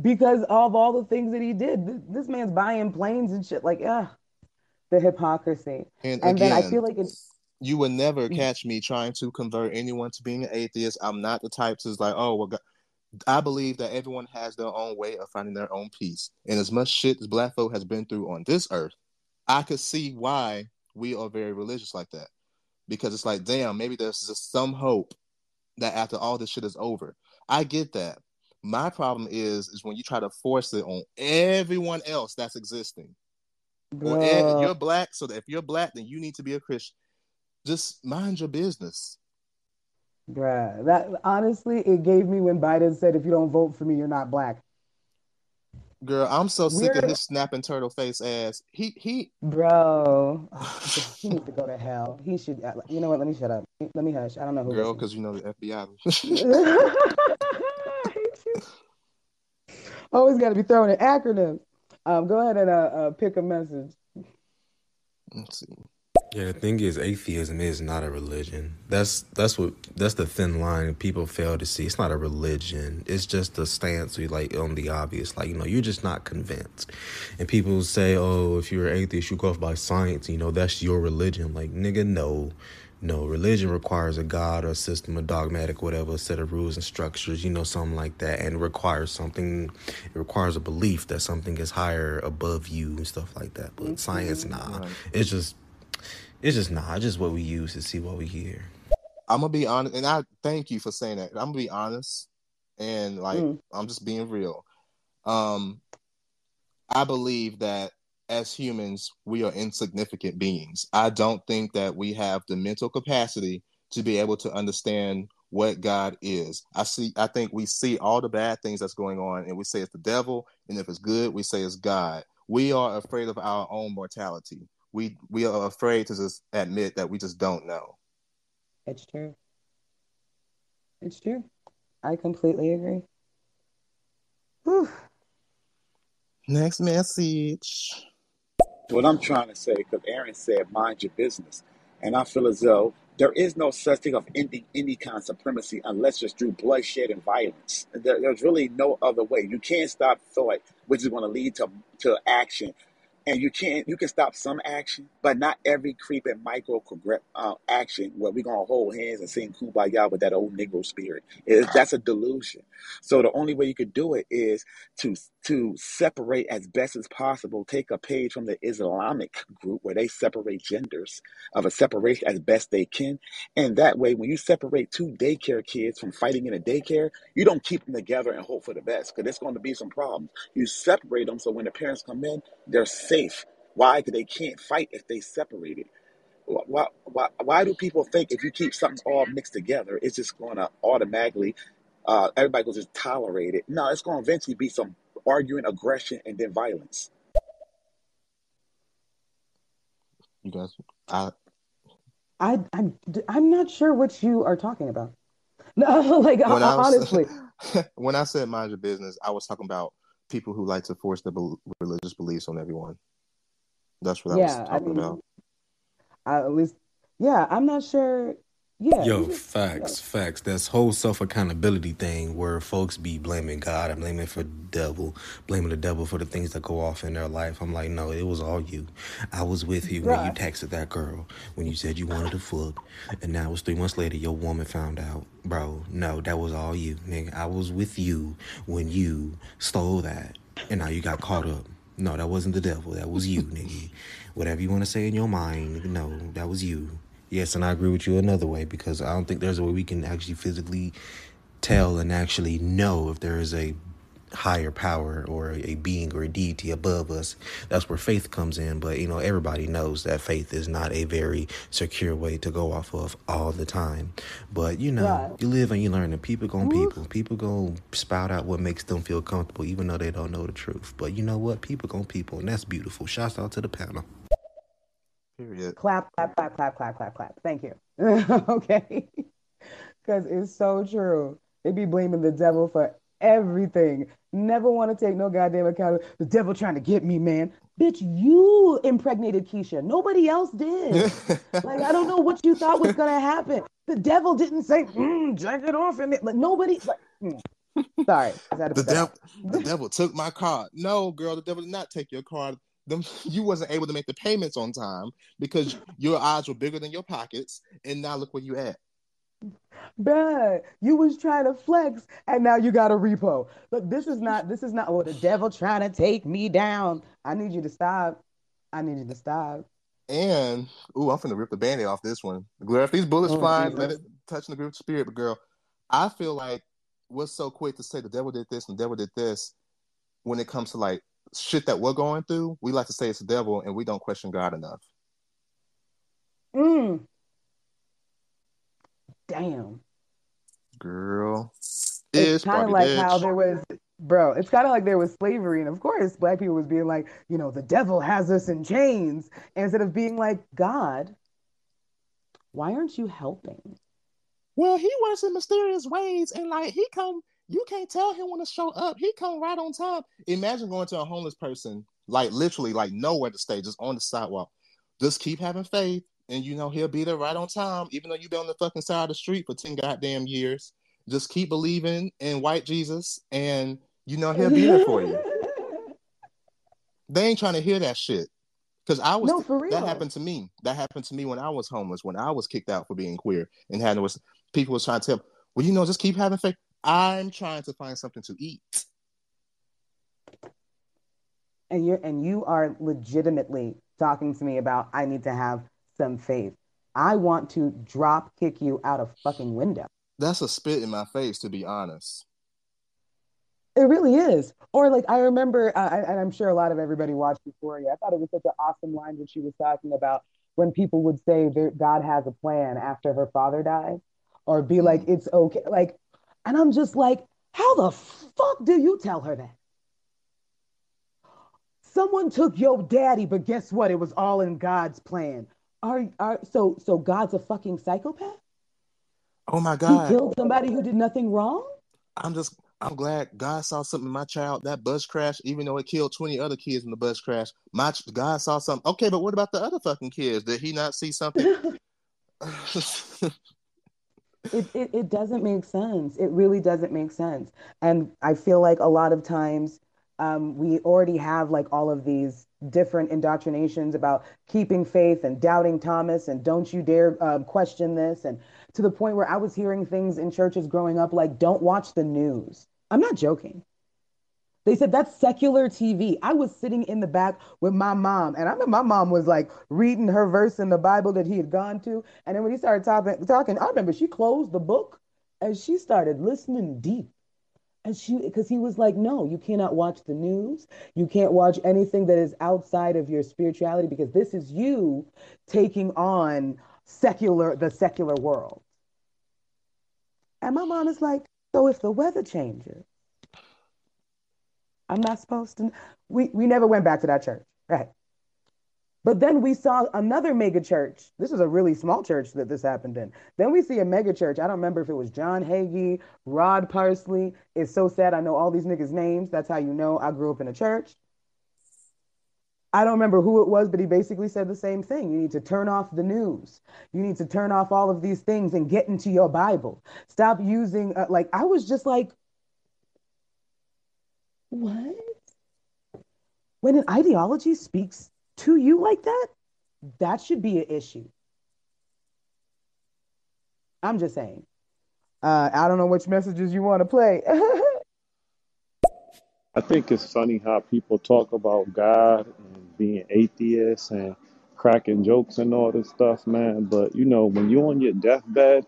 A: because of all the things that he did. This, man's buying planes and shit. Like, yeah, the hypocrisy.
B: And,
A: And then I feel like it's
B: you would never mm. catch me trying to convert anyone to being an atheist. I'm not the type to like, oh, well, God. I believe that everyone has their own way of finding their own peace. And as much shit as black folk has been through on this earth, I could see why we are very religious like that. Because it's like, damn, maybe there's just some hope that after all this shit is over. I get that. My problem is is when you try to force it on everyone else that's existing. Or you're black, so that if you're black, then you need to be a Christian. Just mind your business.
A: Bruh, that honestly, it gave me when Biden said, if you don't vote for me, you're not black.
B: Girl, I'm so sick of
A: We're-
B: his snapping turtle face ass. He he
A: Bro, he needs to go to hell. He should, uh, you know what? Let me shut up. Let me hush. I don't know who.
B: girl, because you know the FBI.
A: Always got to be throwing in acronyms. Um, go ahead and uh, uh, pick a message.
B: Let's see.
P: Yeah, the thing is, atheism is not a religion. That's that's what that's the thin line people fail to see. It's not a religion. It's just a stance we like on the obvious. Like you know, you're just not convinced. And people say, oh, if you're an atheist, you go off by science. You know, that's your religion. Like nigga, no, no. Religion requires a god or a system, a dogmatic, whatever, a set of rules and structures. You know, something like that, and it requires something. It requires a belief that something is higher above you and stuff like that. But science, nah. It's just it's just nah, just what we use to see what we hear.
B: I'm gonna be honest, and I thank you for saying that. I'm gonna be honest, and like
A: Mm.
B: I'm just being real. Um, I believe that as humans, we are insignificant beings. I don't think that we have the mental capacity to be able to understand what God is. I see. I think we see all the bad things that's going on, and we say it's the devil, and if it's good, we say it's God. We are afraid of our own mortality. We we are afraid to just admit that we just don't know.
A: It's true. It's true. I completely agree. Whew.
B: Next message.
I: What I'm trying to say, because Aaron said, mind your business. And I feel as though there is no such thing of ending any kind of supremacy unless it's through bloodshed and violence. There, there's really no other way. You can't stop thought, which is going to lead to, to action. And you can't, you can stop some action, but not every creeping micro uh, action where we're to hold hands and sing kumbaya with that old Negro spirit. It, that's a delusion. So the only way you could do it is to to separate as best as possible. Take a page from the Islamic group where they separate genders of a separation as best they can, and that way, when you separate two daycare kids from fighting in a daycare, you don't keep them together and hope for the best because there's going to be some problems. You separate them so when the parents come in, they're safe. Why? Because they can't fight if they separated. Why, why, why do people think if you keep something all mixed together, it's just going to automatically, uh, everybody will just tolerate it? No, it's going to eventually be some arguing, aggression, and then violence.
B: You guys, I
A: I I'm I'm not sure what you are talking about. No, like
B: when I was,
A: honestly,
B: when I said mind your business, I was talking about people who like to force their bel religious beliefs on everyone. That's what I was
A: yeah. I
B: talking
A: mean,
B: about.
A: I, at least, yeah. I'm not sure. Yeah,
P: Yo,
A: you just
P: facts, facts. That's whole self accountability thing where folks be blaming God and blaming for the devil, blaming the devil for the things that go off in their life. I'm like, no, it was all you. I was with you when you texted that girl, when you said you wanted to fuck, and now it was three months later your woman found out. Bro, no, that was all you, nigga. I was with you when you stole that, and now you got caught up. No, that wasn't the devil. That was you, nigga. Whatever you want to say in your mind, no, that was you. Yes, and I agree with you another way because I don't think there's a way we can actually physically tell and actually know if there is a higher power or a being or a deity above us. That's where faith comes in. But you know, everybody knows that faith is not a very secure way to go off of all the time. But you know,
A: Right.
P: you live and you learn, and people gon' people. People gon' spout out what makes them feel comfortable, even though they don't know the truth. But you know what? People gon' people, and that's beautiful. Shouts out to the panel.
B: Period.
A: clap, clap, clap, clap, clap, clap, clap. Thank you. okay, because it's so true. They be blaming the devil for everything. Never want to take no goddamn account. The devil trying to get me, man. Bitch, you impregnated Keisha. Nobody else did. Like, I don't know what you thought was gonna happen. The devil didn't say, mm, jack it off and like nobody like mm. sorry. I had to
B: the devil, the devil took my car. No, girl, the devil did not take your car. Them, you wasn't able to make the payments on time because your eyes were bigger than your pockets, and now look where you at.
A: Bruh, you was trying to flex and now you got a repo. Look, this is not this is not oh the devil trying to take me down. I need you to stop. I need you to stop.
B: And ooh, I'm finna rip the band-aid off this one. Girl, if these bullets
A: Oh,
B: flying, let it touch the group spirit. But girl, I feel like what's so quick to say the devil did this and the devil did this when it comes to like shit that we're going through, we like to say it's the devil and we don't question God enough.
A: Mm. Damn.
B: Girl.
A: It's
B: Is
A: kind of
B: Barbie
A: like how there was, bro, it's kind of like there was slavery. And of course, black people was being like, you know, the devil has us in chains. Instead of being like, God, why aren't you helping?
B: Well, he works in mysterious ways, and like he come, you can't tell him when to show up. He come right on time. Imagine going to a homeless person, like literally, like nowhere to stay, just on the sidewalk. Just keep having faith, and you know he'll be there right on time, even though you've been on the fucking side of the street for ten goddamn years. Just keep believing in white Jesus, and you know he'll be there for you. They ain't trying to hear that shit. Cause I was
A: No, for real.
B: that happened to me. That happened to me when I was homeless, when I was kicked out for being queer, and had was people was trying to tell, well, you know, just keep having faith. I'm trying to find something to eat.
A: and you're and you are legitimately talking to me about I need to have some faith. I want to drop kick you out of fucking window.
B: That's a spit in my face, to be honest.
A: It really is. Or like I remember, uh, and I'm sure a lot of everybody watched Euphoria. I thought it was such an awesome line when she was talking about when people would say that God has a plan after her father died, or be like it's okay, like, and I'm just like, how the fuck do you tell her that? Someone took your daddy, but guess what? It was all in God's plan. Are are so so God's a fucking psychopath?
B: Oh my God!
A: He killed somebody who did nothing wrong?
B: I'm just I'm glad God saw something in my child. That bus crash, even though it killed 20 other kids in the bus crash, my God saw something. Okay, but what about the other fucking kids? Did he not see something?
A: It, it it doesn't make sense. It really doesn't make sense. And I feel like a lot of times um, we already have like all of these different indoctrinations about keeping faith and doubting Thomas and don't you dare um, question this. And to the point where I was hearing things in churches growing up like, don't watch the news. I'm not joking. They said that's secular TV. I was sitting in the back with my mom, and I remember my mom was like reading her verse in the Bible that he had gone to. And then when he started talking, talking, I remember she closed the book and she started listening deep. And she, because he was like, no, you cannot watch the news. You can't watch anything that is outside of your spirituality because this is you taking on secular, the secular world. And my mom is like, so if the weather changes, I'm not supposed to. We we never went back to that church, right? But then we saw another mega church. This is a really small church that this happened in. Then we see a mega church. I don't remember if it was John Hagee, Rod Parsley. It's so sad. I know all these niggas' names. That's how you know I grew up in a church. I don't remember who it was, but he basically said the same thing. You need to turn off the news. You need to turn off all of these things and get into your Bible. Stop using, uh, like, I was just like, what? When an ideology speaks to you like that, that should be an issue. I'm just saying. Uh, I don't know which messages you want to play.
O: I think it's funny how people talk about God and being atheists and cracking jokes and all this stuff, man. But you know, when you're on your deathbed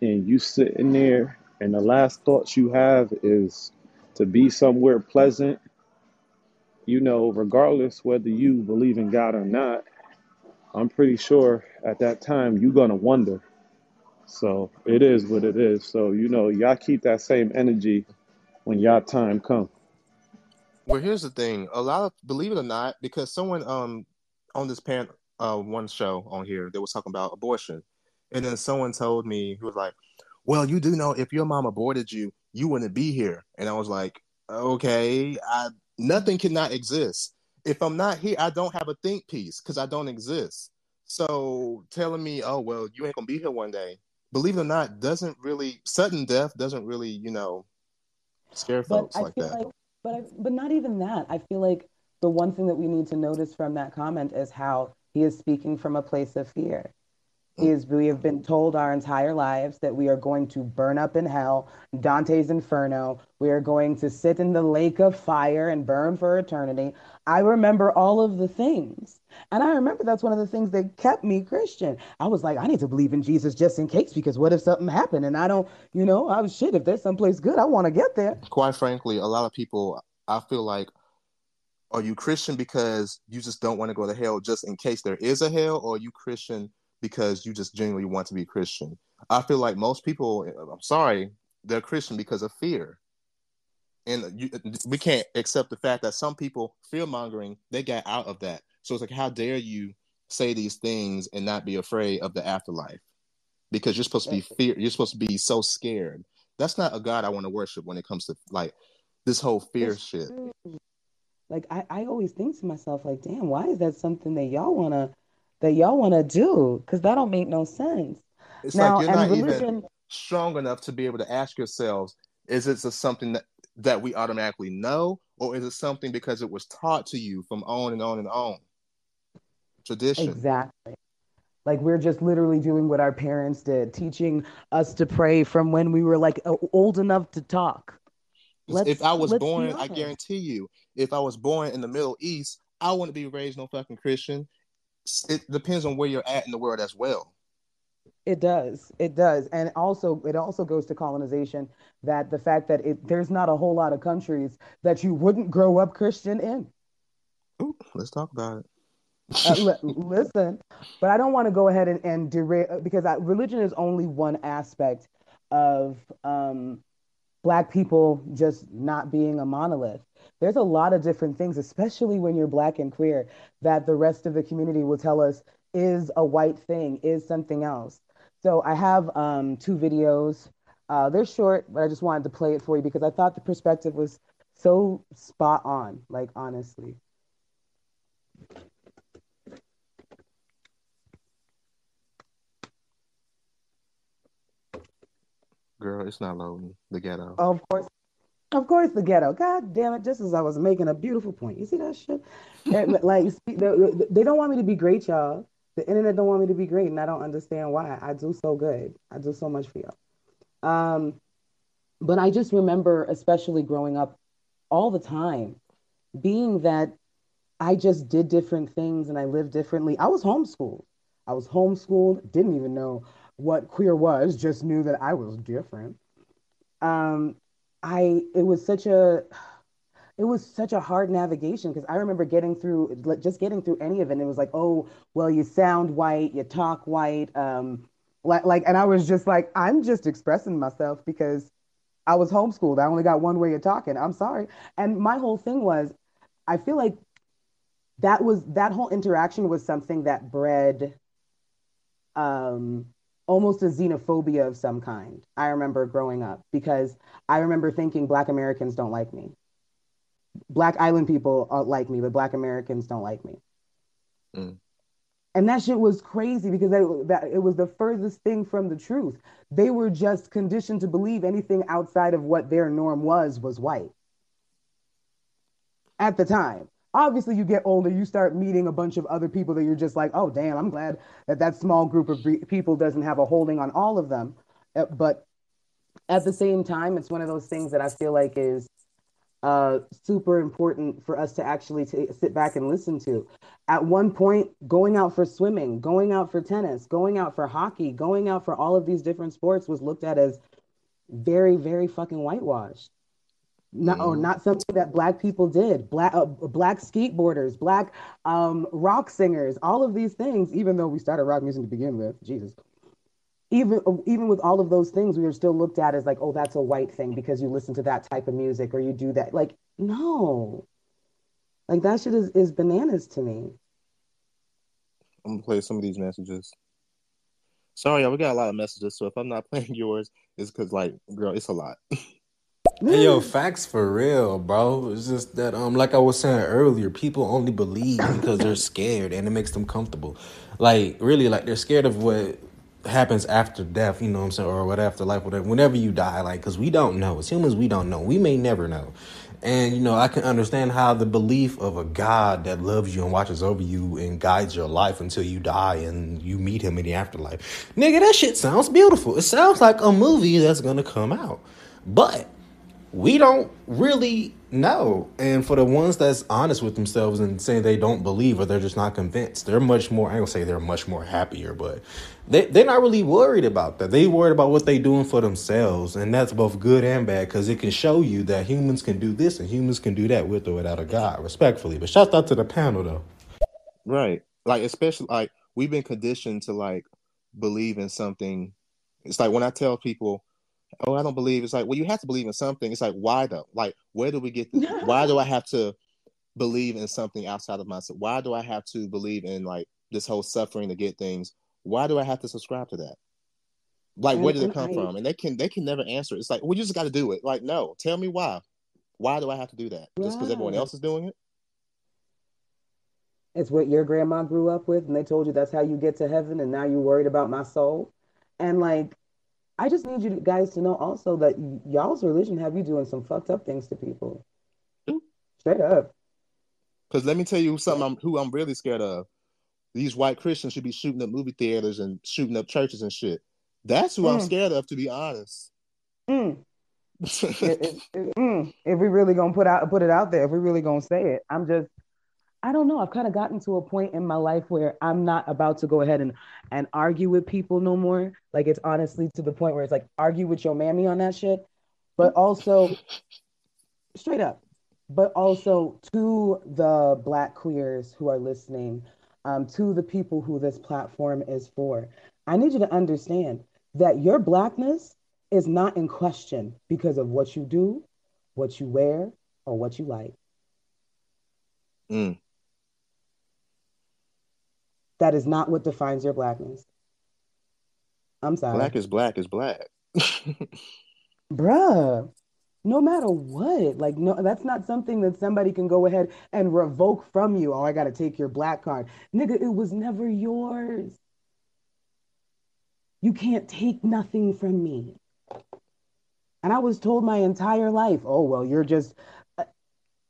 O: and you sitting there and the last thoughts you have is to be somewhere pleasant, you know, regardless whether you believe in God or not, I'm pretty sure at that time you're gonna wonder. So it is what it is. So you know, y'all keep that same energy when y'all time comes.
B: Well, here's the thing. A lot of believe it or not, because someone um on this pan uh one show on here they was talking about abortion, and then someone told me who was like, "Well, you do know if your mom aborted you, you wouldn't be here." And I was like, "Okay, I nothing cannot exist. If I'm not here, I don't have a think piece because I don't exist. So telling me, oh well, you ain't gonna be here one day, believe it or not, doesn't really sudden death doesn't really, you know, scare
A: but
B: folks
A: I
B: like
A: feel
B: that.
A: like, but I, but not even that. I feel like the one thing that we need to notice from that comment is how he is speaking from a place of fear. Is, we have been told our entire lives that we are going to burn up in hell, Dante's Inferno. We are going to sit in the lake of fire and burn for eternity. I remember all of the things. And I remember that's one of the things that kept me Christian. I was like, I need to believe in Jesus just in case, because what if something happened and I don't, you know, I was shit. If there's someplace good, I want to get there.
B: Quite frankly, a lot of people, I feel like, are you Christian because you just don't want to go to hell just in case there is a hell, or you Christian because you just genuinely want to be Christian? I feel like most people, uh, I'm sorry, they're Christian because of fear. And you, uh, we can't accept the fact that some people fear mongering, they got out of that. So it's like, how dare you say these things and not be afraid of the afterlife? Because you're supposed to be fear, you're supposed to be so scared. That's not a God I want to worship when it comes to like this whole fear shit.
A: true. Like I, I always think to myself, like, damn, why is that something that y'all wanna that y'all wanna do? Because that don't make no sense.
B: It's
A: Now,
B: like you're
A: and
B: not even
A: religion,
B: strong enough to be able to ask yourselves, is it something that, that we automatically know, or is it something because it was taught to you from on and on and on? Tradition.
A: exactly. Like we're just literally doing what our parents did, teaching us to pray from when we were like old enough to talk. Let's if
B: I was born, I guarantee you, if I was born in the Middle East, I wouldn't be raised no fucking Christian. It depends on where you're at in the world as well.
A: It does. It does. And also it also goes to colonization that the fact that it there's not a whole lot of countries that you wouldn't grow up Christian in.
B: Ooh, let's talk about it.
A: Uh, li- listen, but I don't want to go ahead and, and derail because I, religion is only one aspect of um, Black people just not being a monolith. There's a lot of different things, especially when you're Black and queer, that the rest of the community will tell us is a white thing, is something else. So I have um, two videos. Uh, they're short, but I just wanted to play it for you because I thought the perspective was so spot on, like honestly.
B: Girl, it's not loading the ghetto.
A: Of course, of course, the ghetto. God damn it! Just as I was making a beautiful point, you see that shit? Like they don't want me to be great, y'all. The internet don't want me to be great, and I don't understand why. I do so good. I do so much for y'all. Um, but I just remember, especially growing up, all the time, being that I just did different things and I lived differently. I was homeschooled. I was homeschooled. Didn't even know what queer was. Just knew that I was different. Um, I it was such a it was such a hard navigation because I remember getting through just getting through any of it. It was like, oh, well, you sound white, you talk white, um, like like, and I was just like, I'm just expressing myself because I was homeschooled. I only got one way of talking. I'm sorry. And my whole thing was, I feel like that was that whole interaction was something that bred um almost a xenophobia of some kind. I remember growing up because I remember thinking Black Americans don't like me. Black Island people like me, but Black Americans don't like me. Mm. And that shit was crazy because that, that it was the furthest thing from the truth. They were just conditioned to believe anything outside of what their norm was was white at the time obviously you get older you start meeting a bunch of other people that you're just like oh damn i'm glad that that small group of people doesn't have a holding on all of them. Uh, but at the same time it's one of those things that i feel like is uh, super important for us to actually t- sit back and listen to. At one point going out for swimming going out for tennis going out for hockey going out for all of these different sports was looked at as very very fucking whitewashed not mm. or not something that black people did. Black uh, black skateboarders black um, rock singers all of these things even though we started rock music to begin with jesus. Even even with all of those things we were still looked at as like oh that's a white thing because you listen to that type of music or you do that. Like no. Like that shit is, is bananas to me.
B: I'm gonna play some of these messages. Sorry we got a lot of messages so if i'm not playing yours it's because like girl it's a lot
P: Hey, yo, facts for real, bro. It's just that, um, like I was saying earlier, people only believe because they're scared and it makes them comfortable. Like, really, like they're scared of what happens after death, you know what I'm saying, or what after life, whatever. Whenever you die, like, because we don't know. As humans, we don't know. We may never know. And, you know, I can understand how the belief of a God that loves you and watches over you and guides your life until you die and you meet him in the afterlife. Nigga, that shit sounds beautiful. It sounds like a movie that's going to come out. But we don't really know. And for the ones that's honest with themselves and saying they don't believe or they're just not convinced, they're much more, I don't say they're much more happier, but they, they're not really worried about that. They worried about what they're doing for themselves. And that's both good and bad because it can show you that humans can do this and humans can do that with or without a God, respectfully. But shout out to the panel though.
B: Right. Like, especially, like, we've been conditioned to, like, believe in something. It's like when I tell people, oh, I don't believe. It's like, well, you have to believe in something. It's like, why though? Like, where do we get? This? why do I have to believe in something outside of myself? Why do I have to believe in like this whole suffering to get things? Why do I have to subscribe to that? Like, where did it come from? And they can they can never answer. It's like, well, you just got to do it. Like, no, tell me why. Why do I have to do that? Just because everyone else is doing it?
A: It's what your grandma grew up with, and they told you that's how you get to heaven, and now you're worried about my soul. And like, I just need you guys to know also that y'all's religion have you doing some fucked up things to people. Straight up.
B: Because let me tell you something I'm, who I'm really scared of. These white Christians should be shooting up movie theaters and shooting up churches and shit. That's who mm. I'm scared of, to be honest.
A: Mm. if, if, if, mm. if we really gonna put out put it out there, if we really gonna say it, I'm just I don't know. I've kind of gotten to a point in my life where I'm not about to go ahead and and argue with people no more. Like it's honestly to the point where it's like argue with your mammy on that shit, but also straight up, but also to the black queers who are listening, um, to the people who this platform is for. I need you to understand that your blackness is not in question because of what you do, what you wear, or what you like. Mm. That is not what defines your blackness. I'm sorry.
B: Black is black is black.
A: Bruh, no matter what, like no, that's not something that somebody can go ahead and revoke from you. Oh, I gotta take your black card. Nigga, it was never yours. You can't take nothing from me. And I was told my entire life, oh, well, you're just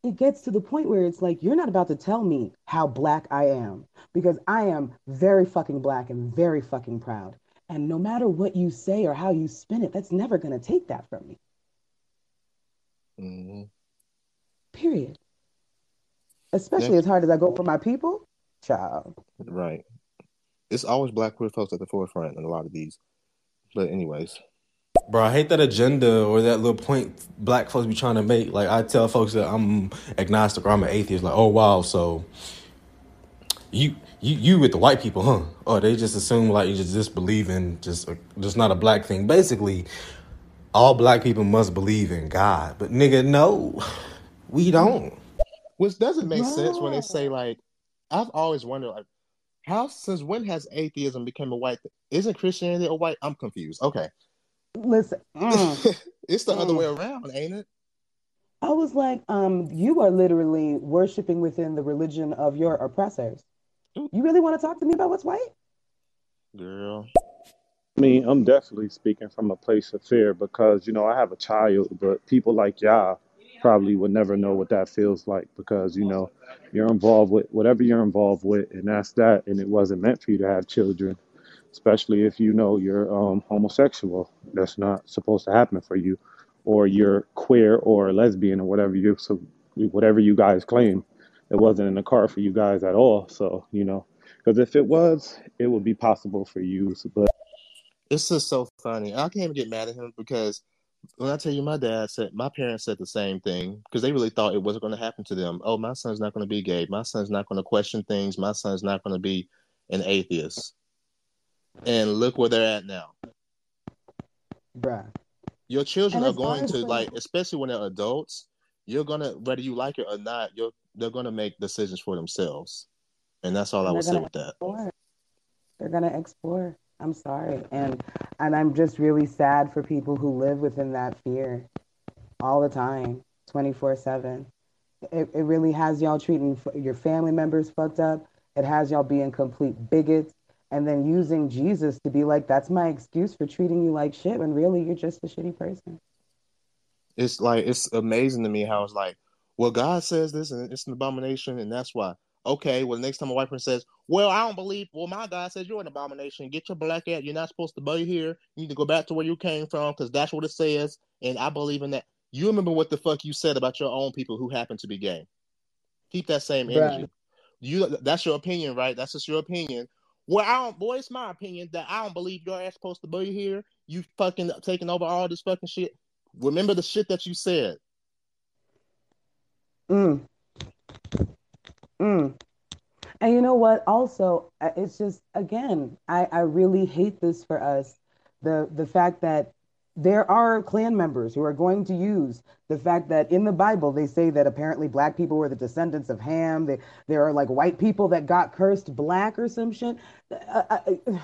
A: it gets to the point where it's like you're not about to tell me how black I am because I am very fucking black and very fucking proud. And no matter what you say or how you spin it, that's never going to take that from me. Mm-hmm. Period. Especially as hard as I go for my people, child.
B: Right. It's always black queer folks at the forefront in a lot of these. But anyways.
P: Bro, I hate that agenda or that little point black folks be trying to make. Like I tell folks that I'm agnostic or I'm an atheist. Like, oh wow, so you you you with the white people, huh? Or they just assume like you just disbelieve in just just not a black thing. Basically, all black people must believe in God, but nigga, no, we don't.
B: Which doesn't make sense when they say like, I've always wondered like, how since when has atheism become a white? Isn't Christianity a white? I'm confused. Okay,
A: Listen, mm,
B: it's the other
A: mm.
B: way around, ain't it?
A: I was like, um, you are literally worshiping within the religion of your oppressors. You really want to talk to me about what's white?
B: Girl,
O: I mean, I'm definitely speaking from a place of fear because, you know, I have a child, but people like y'all probably would never know what that feels like because, you know, you're involved with whatever you're involved with, and that's that. And it wasn't meant for you to have children, especially if you know you're um, homosexual. That's not supposed to happen for you, or you're queer or lesbian or whatever you so whatever you guys claim. It wasn't in the car for you guys at all. So, you know, because if it was, it would be possible for you. But
B: it's just so funny. I can't even get mad at him because when I tell you, my dad said, my parents said the same thing because they really thought it wasn't going to happen to them. Oh, my son's not going to be gay. My son's not going to question things. My son's not going to be an atheist. And look where they're at now.
A: Bruh.
B: Your children are going to like, especially when they're adults. You're gonna, whether you like it or not, you're they're gonna make decisions for themselves, and that's all I would say with that.
A: explore. They're gonna explore. I'm sorry, and and I'm just really sad for people who live within that fear all the time, 24 seven. It it really has y'all treating your family members fucked up. It has y'all being complete bigots, and then using Jesus to be like, that's my excuse for treating you like shit, when really you're just a shitty person.
B: It's like it's amazing to me how it's like, well, God says this and it's an abomination, and that's why. Okay, well, the next time a white person says, "Well, I don't believe," well, my God says you're an abomination. Get your black ass. You're not supposed to be here. You need to go back to where you came from because that's what it says, and I believe in that. You remember what the fuck you said about your own people who happen to be gay. Keep that same energy.
A: Right.
B: You that's your opinion, right? That's just your opinion. Well, I don't boy, it's my opinion that I don't believe your ass supposed to be here. You fucking taking over all this fucking shit. Remember the shit that you said.
A: Mm. Mm. And you know what? Also, uh, it's just again, I, I really hate this for us. The the fact that there are Klan members who are going to use the fact that in the Bible they say that apparently black people were the descendants of Ham. They, there are like white people that got cursed black or some shit. Uh, I- I-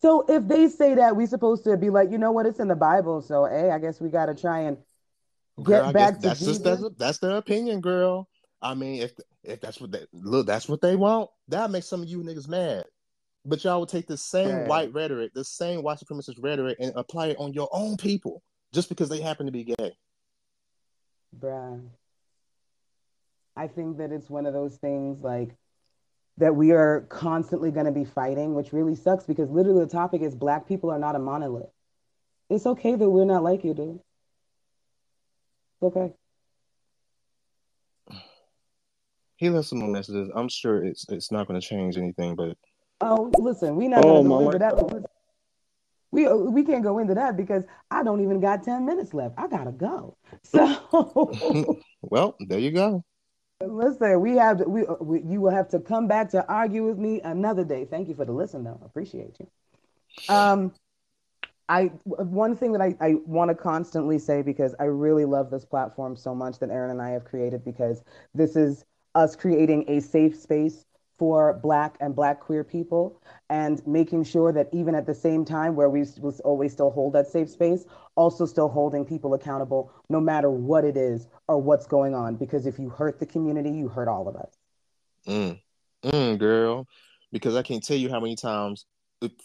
A: so if they say that, we're supposed to be like, you know what? It's in the Bible. So hey, I guess we got to try and get
B: I
A: back to
B: that's just
A: Jesus.
B: that's, that's their opinion, girl. I mean, if if that's what they look, that's what they want. That makes some of you niggas mad. But y'all would take the same
A: Right.
B: white rhetoric, the same white supremacist rhetoric, and apply it on your own people just because they happen to be gay.
A: Bruh. I think that it's one of those things like that we are constantly going to be fighting, which really sucks because literally the topic is black people are not a monolith. It's okay that we're not like you, dude. It's okay.
B: He left some more messages. I'm sure it's it's not going to change anything, but
A: Oh, listen, we're not
O: Oh
A: going to
O: my
A: go into that. We we can't go into that because I don't even got 10 minutes left. I gotta go. So
B: well, there you go.
A: listen, we have to, we, we you will have to come back to argue with me another day. Thank you for the listen, though. Appreciate you. Um, I one thing that I, I want to constantly say because I really love this platform so much that Aaron and I have created because this is us creating a safe space for black and black queer people and making sure that even at the same time where we always still hold that safe space also still holding people accountable no matter what it is or what's going on because if you hurt the community you hurt all of us
B: Mm. Mm, girl. Because I can't tell you how many times,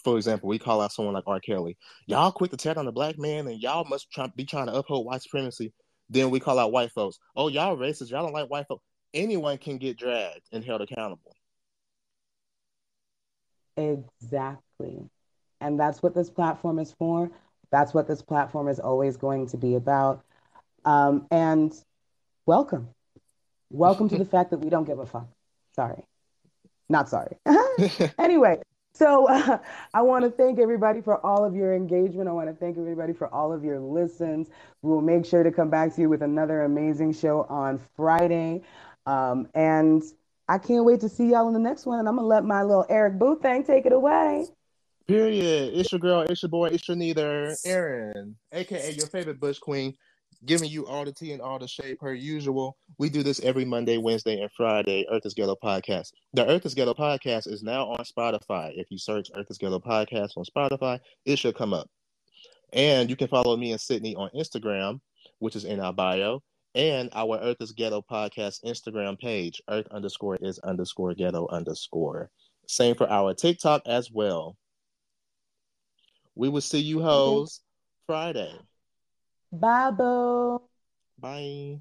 B: for example, we call out someone like R. Kelly. Y'all quick to tear on the black man and y'all must try, be trying to uphold white supremacy. Then we call out white folks. Oh, y'all racist. Y'all don't like white folks. Anyone can get dragged and held accountable.
A: Exactly. And that's what this platform is for. That's what this platform is always going to be about. Um, and welcome. Welcome to the fact that we don't give a fuck. Sorry. Not sorry. anyway, so uh, I want to thank everybody for all of your engagement. I want to thank everybody for all of your listens. We will make sure to come back to you with another amazing show on Friday. Um, and I can't wait to see y'all in the next one. And I'm going to let my little Eric Booth thing take it away.
B: Period. It's your girl, it's your boy, it's your neither, Aaron, aka your favorite Butch Queen, giving you all the tea and all the shade per usual. We do this every Monday, Wednesday, and Friday. Earth is Ghetto Podcast. The Earth is Ghetto Podcast is now on Spotify. If you search Earth is Ghetto Podcast on Spotify, it should come up. And you can follow me and Sydney on Instagram, which is in our bio, and our Earth is Ghetto Podcast Instagram page. Earth underscore is underscore ghetto underscore. Same for our TikTok as well. We will see you hoes Friday.
A: Bye, boo.
B: Bye.